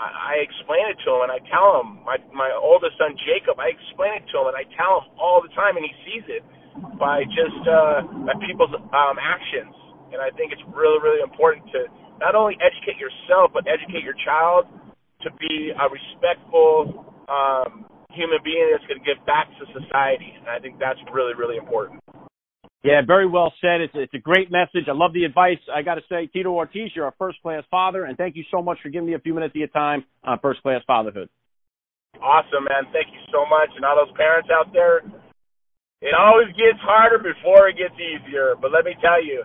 I, I explain it to him and I tell him my my oldest son Jacob I explain it to him and I tell him all the time and he sees it by just uh by people's um actions and I think it's really really important to not only educate yourself but educate your child to be a respectful um human being that's going to give back to society and I think that's really really important. Yeah, very well said. It's it's a great message. I love the advice. I got to say, Tito Ortiz, you're a first class father, and thank you so much for giving me a few minutes of your time on first class fatherhood. Awesome, man. Thank you so much, and all those parents out there. It always gets harder before it gets easier. But let me tell you,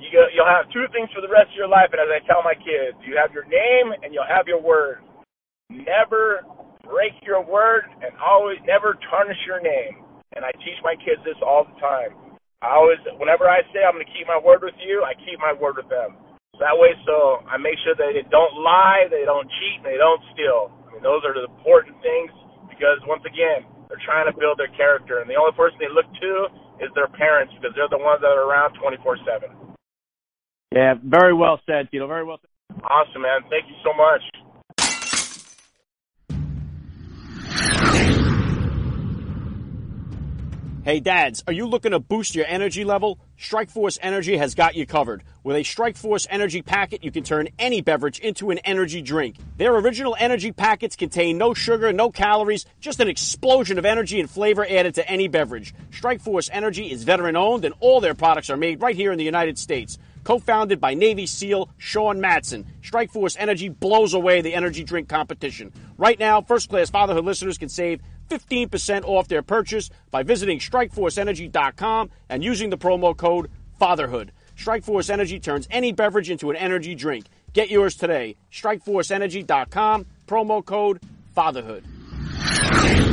you go, you'll have two things for the rest of your life. And as I tell my kids, you have your name and you'll have your word. Never break your word, and always never tarnish your name. And I teach my kids this all the time I always, whenever I say I'm going to keep my word with you, I keep my word with them. That way, so I make sure that they don't lie, they don't cheat, they don't steal. I mean, those are the important things because once again, they're trying to build their character, and the only person they look to is their parents because they're the ones that are around 24/7. Yeah, very well said, Tito. Very well said. Awesome, man. Thank you so much. Hey dads, are you looking to boost your energy level? Strikeforce Energy has got you covered. With a Strikeforce Energy packet, you can turn any beverage into an energy drink. Their original energy packets contain no sugar, no calories, just an explosion of energy and flavor added to any beverage. Strikeforce Energy is veteran owned and all their products are made right here in the United States. Co-founded by Navy SEAL Sean Matson, Strikeforce Energy blows away the energy drink competition. Right now, first class fatherhood listeners can save 15% off their purchase by visiting strikeforceenergy.com and using the promo code FATHERHOOD. Strikeforce Energy turns any beverage into an energy drink. Get yours today. StrikeforceEnergy.com, promo code FATHERHOOD.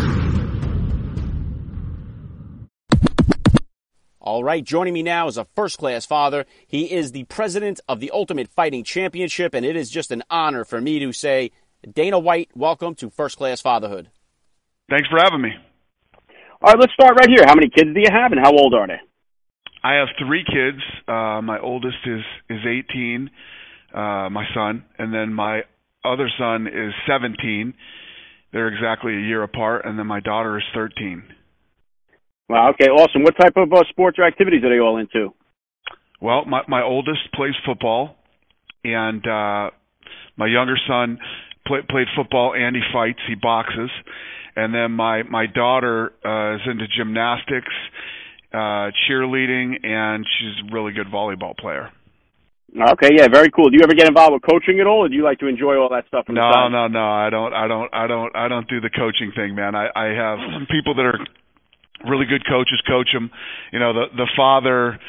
All right, joining me now is a first class father. He is the president of the Ultimate Fighting Championship, and it is just an honor for me to say, Dana White, welcome to First Class Fatherhood. Thanks for having me. All right, let's start right here. How many kids do you have, and how old are they? I have three kids. Uh, my oldest is is 18, uh, my son, and then my other son is 17. They're exactly a year apart, and then my daughter is 13. Wow. Okay. Awesome. What type of uh, sports or activities are they all into? Well, my my oldest plays football, and uh, my younger son play, played football and he fights. He boxes, and then my my daughter uh, is into gymnastics, uh, cheerleading, and she's a really good volleyball player. Okay, yeah, very cool. Do you ever get involved with coaching at all, or do you like to enjoy all that stuff? No, the no, no. I don't. I don't. I don't. I don't do the coaching thing, man. I I have people that are really good coaches coach them. You know, the the father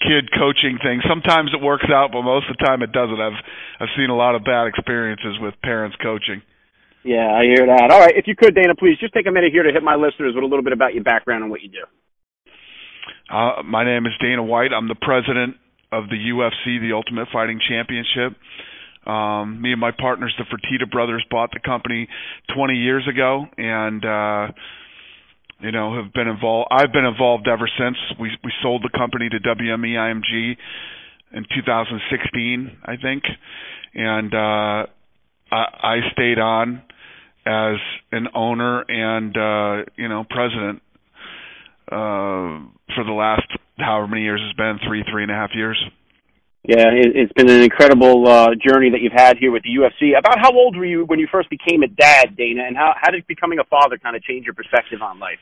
kid coaching thing. Sometimes it works out, but most of the time it doesn't. I've I've seen a lot of bad experiences with parents coaching. Yeah, I hear that. All right, if you could, Dana, please just take a minute here to hit my listeners with a little bit about your background and what you do. Uh, my name is Dana White. I'm the president of the UFC, the Ultimate Fighting Championship. Um, me and my partners, the Fertitta brothers, bought the company 20 years ago, and uh, you know have been involved. I've been involved ever since. We we sold the company to WME IMG in 2016, I think, and uh, I, I stayed on as an owner and uh, you know president uh, for the last however many years it's been three three and a half years. Yeah, it, it's been an incredible uh, journey that you've had here with the UFC. About how old were you when you first became a dad, Dana, and how how did becoming a father kind of change your perspective on life?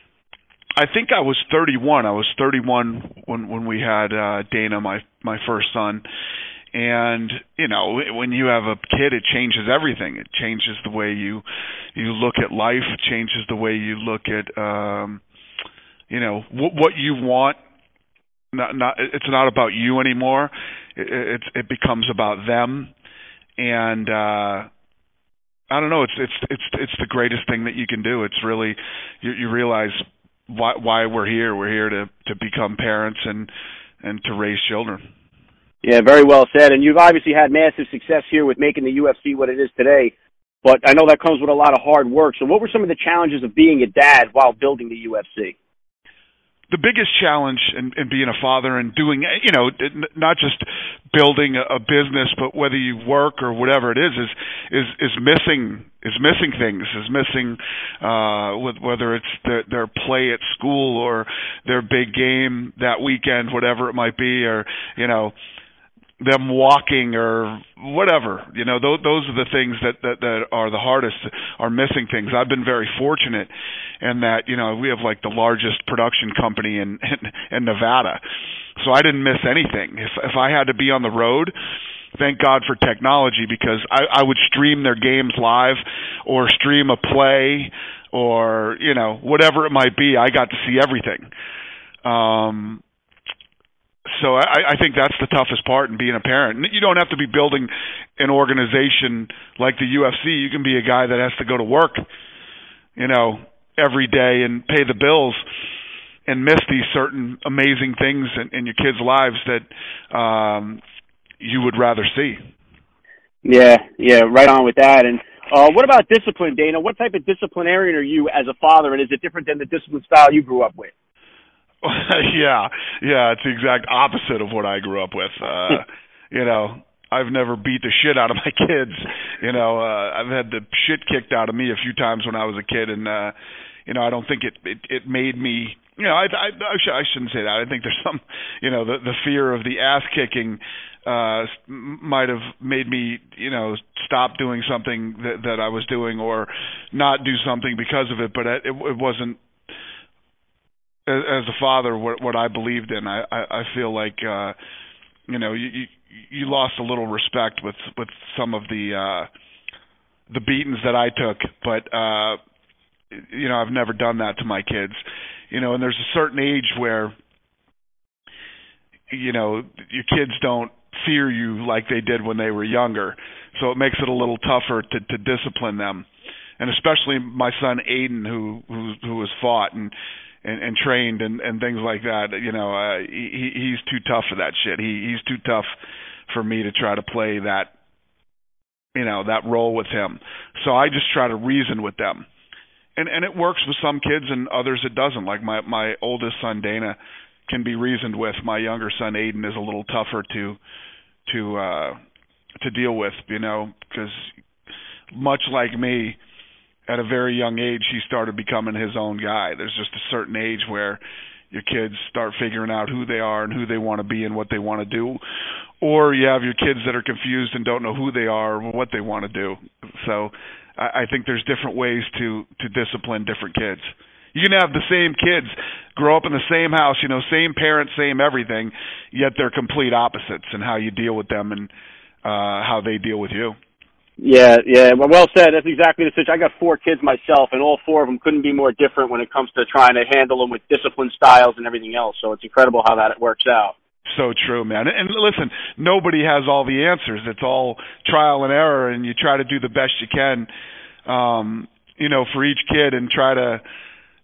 I think I was 31. I was 31 when when we had uh Dana, my my first son. And you know, when you have a kid, it changes everything. It changes the way you you look at life. Changes the way you look at um, you know what what you want. Not not it's not about you anymore. It it, becomes about them. And uh I don't know. It's it's it's it's the greatest thing that you can do. It's really you, you realize why why we're here. We're here to to become parents and and to raise children. Yeah, very well said. And you've obviously had massive success here with making the UFC what it is today. But I know that comes with a lot of hard work. So, what were some of the challenges of being a dad while building the UFC? The biggest challenge in, in being a father and doing you know not just building a, business but whether you work or whatever it is is is is missing is missing things is missing uh with whether it's their their play at school or their big game that weekend whatever it might be or you know them walking or whatever. You know those those are the things that that that are the hardest are missing things. I've been very fortunate in that you know we have like the largest production company in in, in nevada. So i didn't miss anything. If if i had to be on the road thank god for technology because i i would stream their games live or stream a play or you know whatever it might be i got to see everything. Um so I, I think that's the toughest part in being a parent. You don't have to be building an organization like the UFC. You can be a guy that has to go to work, you know, every day and pay the bills and miss these certain amazing things in, in your kids' lives that um, you would rather see. Yeah, yeah, right on with that. And uh, what about discipline, Dana? What type of disciplinarian are you as a father, and is it different than the discipline style you grew up with? yeah, yeah, it's the exact opposite of what I grew up with. Uh, you know, I've never beat the shit out of my kids. You know, uh, I've had the shit kicked out of me a few times when I was a kid, and uh, you know, I don't think it it, it made me. You know, I I, I, sh- I shouldn't say that. I think there's some, you know, the the fear of the ass kicking uh might have made me you know stop doing something that that I was doing or not do something because of it but it it wasn't as, a father what what I believed in. I I, I feel like uh, you know you, you you lost a little respect with with some of the uh, the beatings that I took, but uh, you know I've never done that to my kids. You know, and there's a certain age where you know your kids don't fear you like they did when they were younger, so it makes it a little tougher to to discipline them and especially my son Aiden who who who has fought and and, and trained and and things like that. You know, uh, he he's too tough for that shit. He he's too tough for me to try to play that you know that role with him. So I just try to reason with them. And and it works with some kids and others it doesn't. Like my my oldest son Dana can be reasoned with. My younger son Aiden is a little tougher to to uh to deal with, you know, because much like me, at a very young age he started becoming his own guy. There's just a certain age where your kids start figuring out who they are and who they want to be and what they want to do. Or you have your kids that are confused and don't know who they are or what they want to do. So i, I think there's different ways to to discipline different kids. You can have the same kids grow up in the same house you know same parents same everything yet they're complete opposites in how you deal with them and uh how they deal with you yeah, yeah. Well, said. That's exactly the situation. I got four kids myself, and all four of them couldn't be more different when it comes to trying to handle them with discipline styles and everything else. So it's incredible how that works out. So true, man. And listen, nobody has all the answers. It's all trial and error, and you try to do the best you can, um, you know, for each kid, and try to,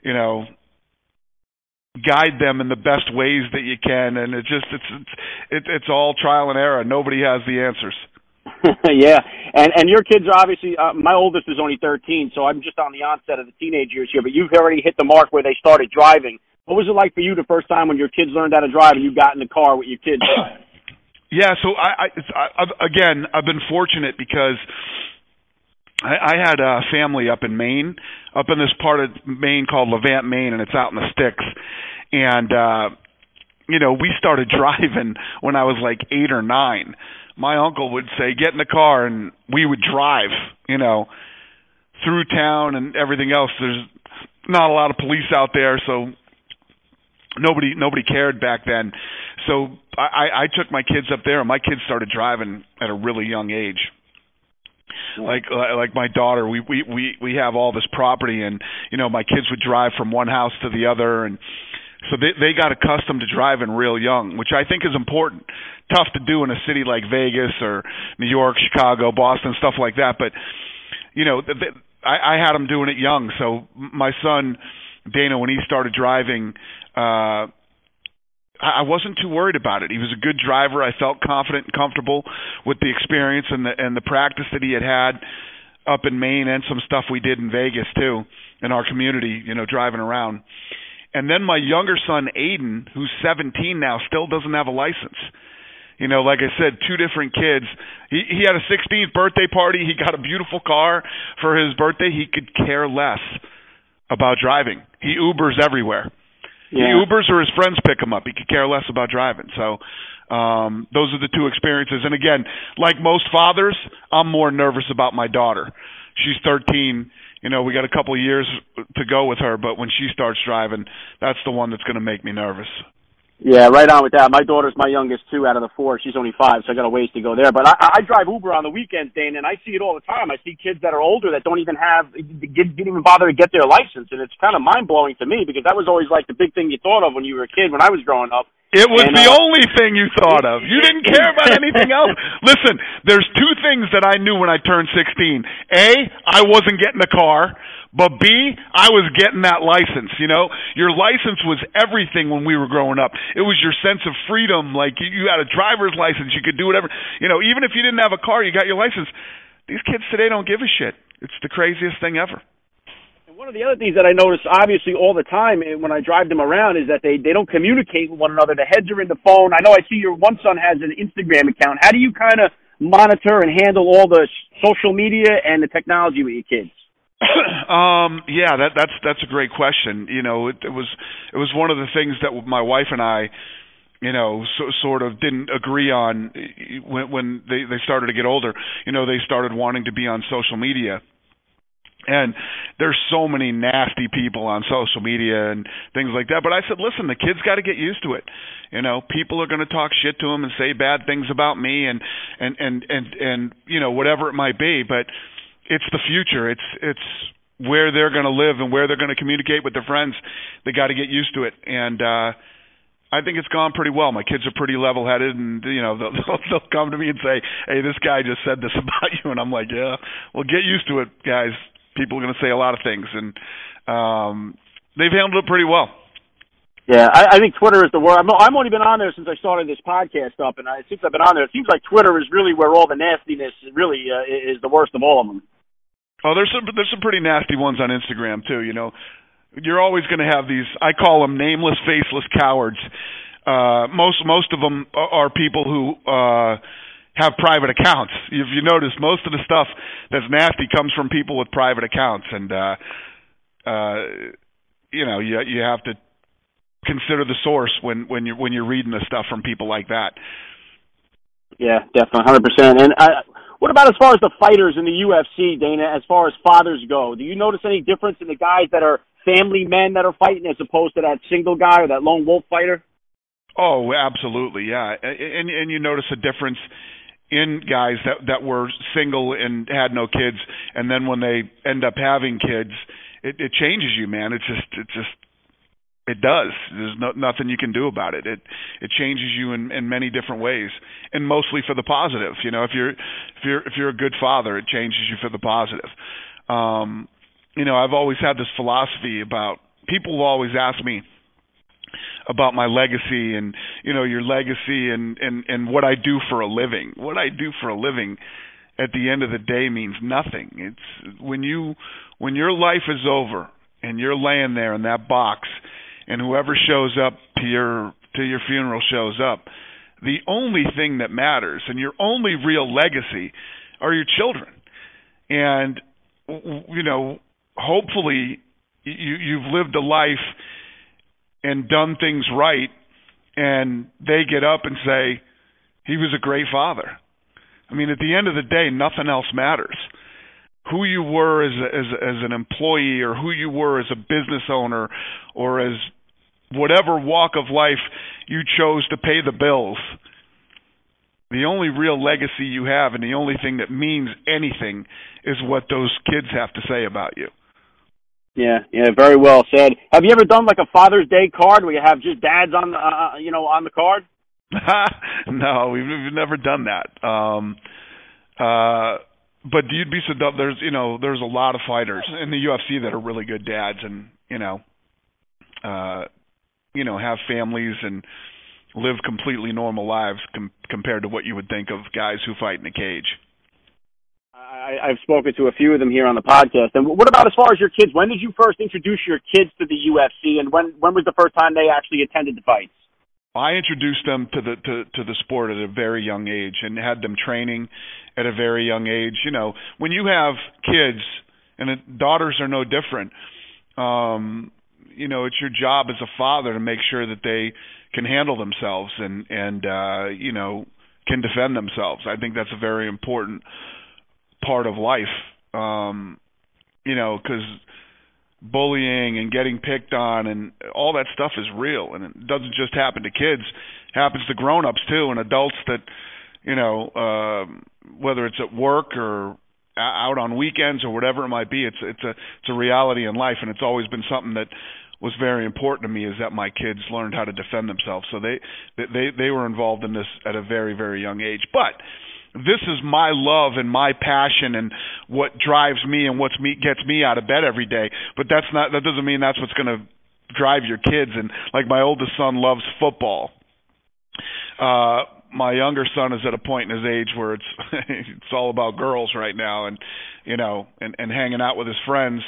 you know, guide them in the best ways that you can. And it just it's it's it's all trial and error. Nobody has the answers. yeah, and and your kids are obviously. Uh, my oldest is only 13, so I'm just on the onset of the teenage years here. But you've already hit the mark where they started driving. What was it like for you the first time when your kids learned how to drive and you got in the car with your kids? yeah, so I, I, I've, again, I've been fortunate because I, I had a family up in Maine, up in this part of Maine called Levant, Maine, and it's out in the sticks. And uh, you know, we started driving when I was like eight or nine my uncle would say, "Get in the car," and we would drive. You know, through town and everything else. There's not a lot of police out there, so nobody nobody cared back then. So I, I took my kids up there, and my kids started driving at a really young age. Like uh, like my daughter, we we we we have all this property, and you know my kids would drive from one house to the other, and so they they got accustomed to driving real young, which I think is important. Tough to do in a city like Vegas or New York, Chicago, Boston, stuff like that. But you know, they, I, I had them doing it young. So my son Dana, when he started driving, uh, I wasn't too worried about it. He was a good driver. I felt confident and comfortable with the experience and the and the practice that he had had up in Maine and some stuff we did in Vegas too in our community, you know, driving around. And then my younger son Aiden, who's 17 now, still doesn't have a license. You know, like I said, two different kids. He he had a 16th birthday party. He got a beautiful car for his birthday. He could care less about driving. He Ubers everywhere. Yeah. He Ubers or his friends pick him up. He could care less about driving. So um those are the two experiences. And again, like most fathers, I'm more nervous about my daughter. She's 13 you know, we got a couple of years to go with her, but when she starts driving, that's the one that's going to make me nervous. Yeah, right on with that. My daughter's my youngest two out of the four. She's only five, so I got a ways to go there. But I, I drive Uber on the weekends, Dane, and I see it all the time. I see kids that are older that don't even have, didn't even bother to get their license, and it's kind of mind blowing to me because that was always like the big thing you thought of when you were a kid. When I was growing up, it was and, the uh, only thing you thought of. You didn't care about anything else. Listen, there's two things that I knew when I turned 16. A, I wasn't getting a car. But B, I was getting that license, you know? Your license was everything when we were growing up. It was your sense of freedom. Like you, you had a driver's license, you could do whatever. You know, even if you didn't have a car, you got your license. These kids today don't give a shit. It's the craziest thing ever. One of the other things that I notice, obviously, all the time eh, when I drive them around is that they they don't communicate with one another. The heads are in the phone. I know I see your one son has an Instagram account. How do you kind of monitor and handle all the social media and the technology with your kids? um yeah that that's that's a great question you know it, it was it was one of the things that my wife and i you know so, sort of didn't agree on when when they they started to get older you know they started wanting to be on social media and there's so many nasty people on social media and things like that but i said listen the kids got to get used to it you know people are going to talk shit to them and say bad things about me and and and and and you know whatever it might be but it's the future. It's it's where they're going to live and where they're going to communicate with their friends. They got to get used to it, and uh, I think it's gone pretty well. My kids are pretty level-headed, and you know they'll, they'll they'll come to me and say, "Hey, this guy just said this about you," and I'm like, "Yeah, well, get used to it, guys. People are going to say a lot of things, and um, they've handled it pretty well." Yeah, I, I think Twitter is the word. I'm, I've only been on there since I started this podcast up, and I, since I've been on there, it seems like Twitter is really where all the nastiness really uh, is the worst of all of them. Oh, there's some there's some pretty nasty ones on Instagram too. You know, you're always going to have these. I call them nameless, faceless cowards. Uh, most most of them are people who uh, have private accounts. If you notice, most of the stuff that's nasty comes from people with private accounts, and uh, uh, you know, you you have to consider the source when when you're when you're reading the stuff from people like that. Yeah, definitely, hundred percent. And I, what about as far as the fighters in the UFC, Dana? As far as fathers go, do you notice any difference in the guys that are family men that are fighting as opposed to that single guy or that lone wolf fighter? Oh, absolutely, yeah. And and you notice a difference in guys that that were single and had no kids, and then when they end up having kids, it, it changes you, man. It's just it just it does. There's no, nothing you can do about it. It it changes you in, in many different ways, and mostly for the positive. You know, if you're if you're if you're a good father, it changes you for the positive. Um, you know, I've always had this philosophy about people will always ask me about my legacy and you know your legacy and and and what I do for a living. What I do for a living at the end of the day means nothing. It's when you when your life is over and you're laying there in that box and whoever shows up to your to your funeral shows up, the only thing that matters and your only real legacy are your children. And you know, hopefully you you've lived a life and done things right and they get up and say he was a great father. I mean, at the end of the day, nothing else matters. Who you were as a, as as an employee, or who you were as a business owner, or as whatever walk of life you chose to pay the bills. The only real legacy you have, and the only thing that means anything, is what those kids have to say about you. Yeah, yeah, very well said. Have you ever done like a Father's Day card where you have just dads on the, uh, you know, on the card? no, we've, we've never done that. Um, uh, but you'd be so. There's, you know, there's a lot of fighters in the UFC that are really good dads, and you know, uh, you know, have families and live completely normal lives com- compared to what you would think of guys who fight in a cage. I, I've spoken to a few of them here on the podcast. And what about as far as your kids? When did you first introduce your kids to the UFC, and when when was the first time they actually attended the fights? I introduced them to the to, to the sport at a very young age and had them training at a very young age. You know, when you have kids and daughters are no different. Um, you know, it's your job as a father to make sure that they can handle themselves and and uh, you know can defend themselves. I think that's a very important part of life. Um, you know, because bullying and getting picked on and all that stuff is real, and it doesn't just happen to kids; it happens to grown-ups too, and adults that, you know, uh, whether it's at work or out on weekends or whatever it might be. It's it's a it's a reality in life, and it's always been something that was very important to me is that my kids learned how to defend themselves. So they they they were involved in this at a very very young age. But this is my love and my passion and what drives me and what's me gets me out of bed every day. But that's not that doesn't mean that's what's going to drive your kids. And like my oldest son loves football. Uh, my younger son is at a point in his age where it's it's all about girls right now, and you know, and and hanging out with his friends.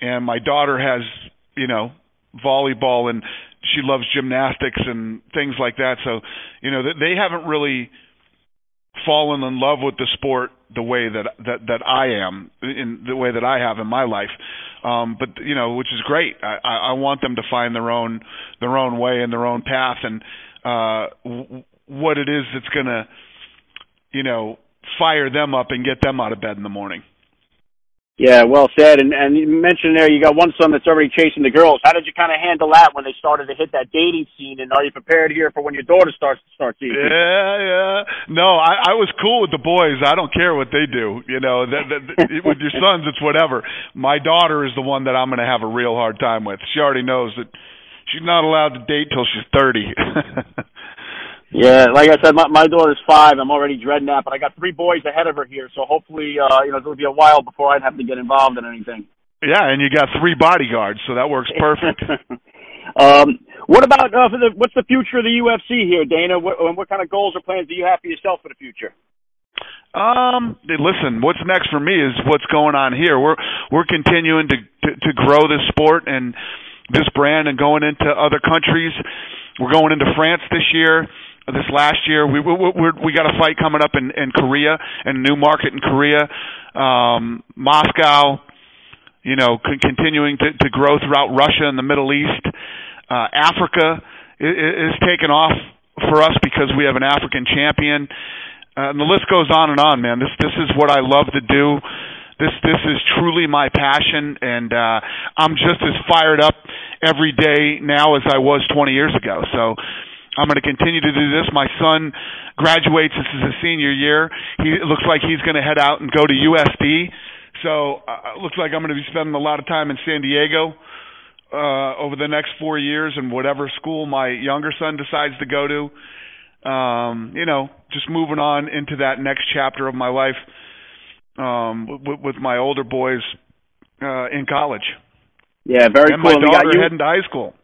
And my daughter has you know volleyball and she loves gymnastics and things like that. So you know they haven't really fallen in love with the sport the way that that that I am in the way that I have in my life. Um, but you know, which is great. I, I want them to find their own their own way and their own path and uh, w- what it is that's to, you know, fire them up and get them out of bed in the morning. Yeah, well said. And and you mentioned there you got one son that's already chasing the girls. How did you kind of handle that when they started to hit that dating scene? And are you prepared here for when your daughter starts to start seeing? Yeah, yeah. No, I, I was cool with the boys. I don't care what they do. You know, that, that, with your sons, it's whatever. My daughter is the one that I'm going to have a real hard time with. She already knows that she's not allowed to date till she's thirty. Yeah, like I said, my, my daughter's five. I'm already dreading that, but I got three boys ahead of her here, so hopefully, uh, you know, it'll be a while before I'd have to get involved in anything. Yeah, and you got three bodyguards, so that works perfect. um, what about uh, for the what's the future of the UFC here, Dana? What, what kind of goals or plans do you have for yourself for the future? Um, listen, what's next for me is what's going on here. We're we're continuing to to, to grow this sport and this brand and going into other countries. We're going into France this year this last year. We we we got a fight coming up in in Korea and new market in Korea, um, Moscow. You know, con- continuing to to grow throughout Russia and the Middle East. Uh, Africa is, is taken off for us because we have an African champion. Uh, and the list goes on and on, man. This this is what I love to do. This this is truly my passion, and uh, I'm just as fired up every day now as I was 20 years ago. So I'm going to continue to do this. My son graduates. This is his senior year. He it looks like he's going to head out and go to USD. So uh, it looks like I'm going to be spending a lot of time in San Diego uh, over the next four years, and whatever school my younger son decides to go to. Um, you know, just moving on into that next chapter of my life um, with, with my older boys uh, in college. Yeah, very and cool. my daughter heading to high school.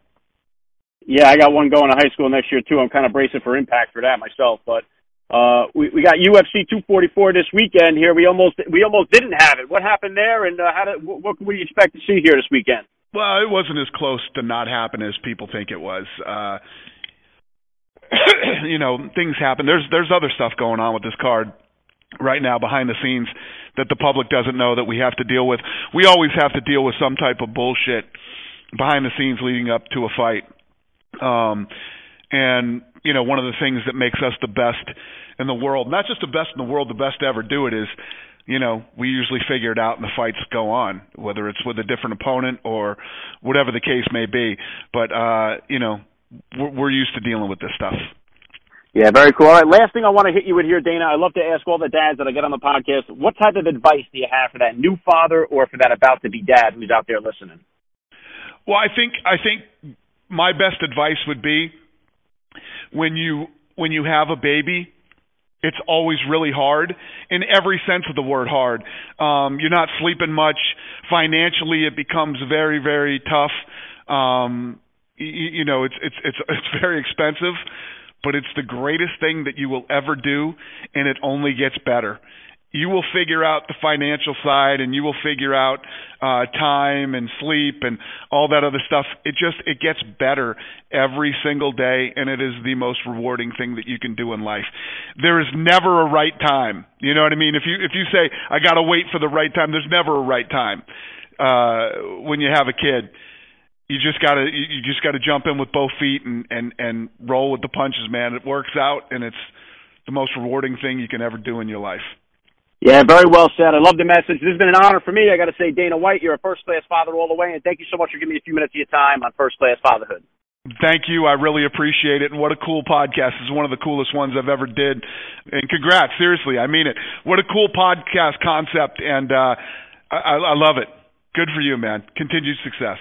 Yeah, I got one going to high school next year too. I'm kind of bracing for impact for that myself. But uh, we we got UFC 244 this weekend here. We almost we almost didn't have it. What happened there? And uh, how did what, what can we expect to see here this weekend? Well, it wasn't as close to not happen as people think it was. Uh you know, things happen. There's there's other stuff going on with this card right now behind the scenes that the public doesn't know that we have to deal with. We always have to deal with some type of bullshit behind the scenes leading up to a fight. Um and you know, one of the things that makes us the best in the world, not just the best in the world, the best to ever do it is you know, we usually figure it out and the fights go on, whether it's with a different opponent or whatever the case may be. But uh, you know, we're, we're used to dealing with this stuff. Yeah, very cool. All right, last thing I want to hit you with here, Dana. I love to ask all the dads that I get on the podcast, what type of advice do you have for that new father or for that about to be dad who's out there listening? Well, I think I think my best advice would be when you when you have a baby, it's always really hard in every sense of the word hard. Um, you're not sleeping much. Financially, it becomes very very tough. Um, you, you know, it's it's it's it's very expensive, but it's the greatest thing that you will ever do, and it only gets better. You will figure out the financial side, and you will figure out uh, time and sleep and all that other stuff. It just it gets better every single day, and it is the most rewarding thing that you can do in life. There is never a right time. You know what I mean? If you if you say I got to wait for the right time, there's never a right time uh, when you have a kid you just gotta you just gotta jump in with both feet and and and roll with the punches, man. It works out, and it's the most rewarding thing you can ever do in your life. Yeah, very well said. I love the message. This has been an honor for me. I got to say, Dana White, you're a first class father all the way, and thank you so much for giving me a few minutes of your time on first class fatherhood. Thank you. I really appreciate it. And what a cool podcast. This is one of the coolest ones I've ever did. And congrats. Seriously. I mean it. What a cool podcast concept. And, uh, I, I love it. Good for you, man. Continued success.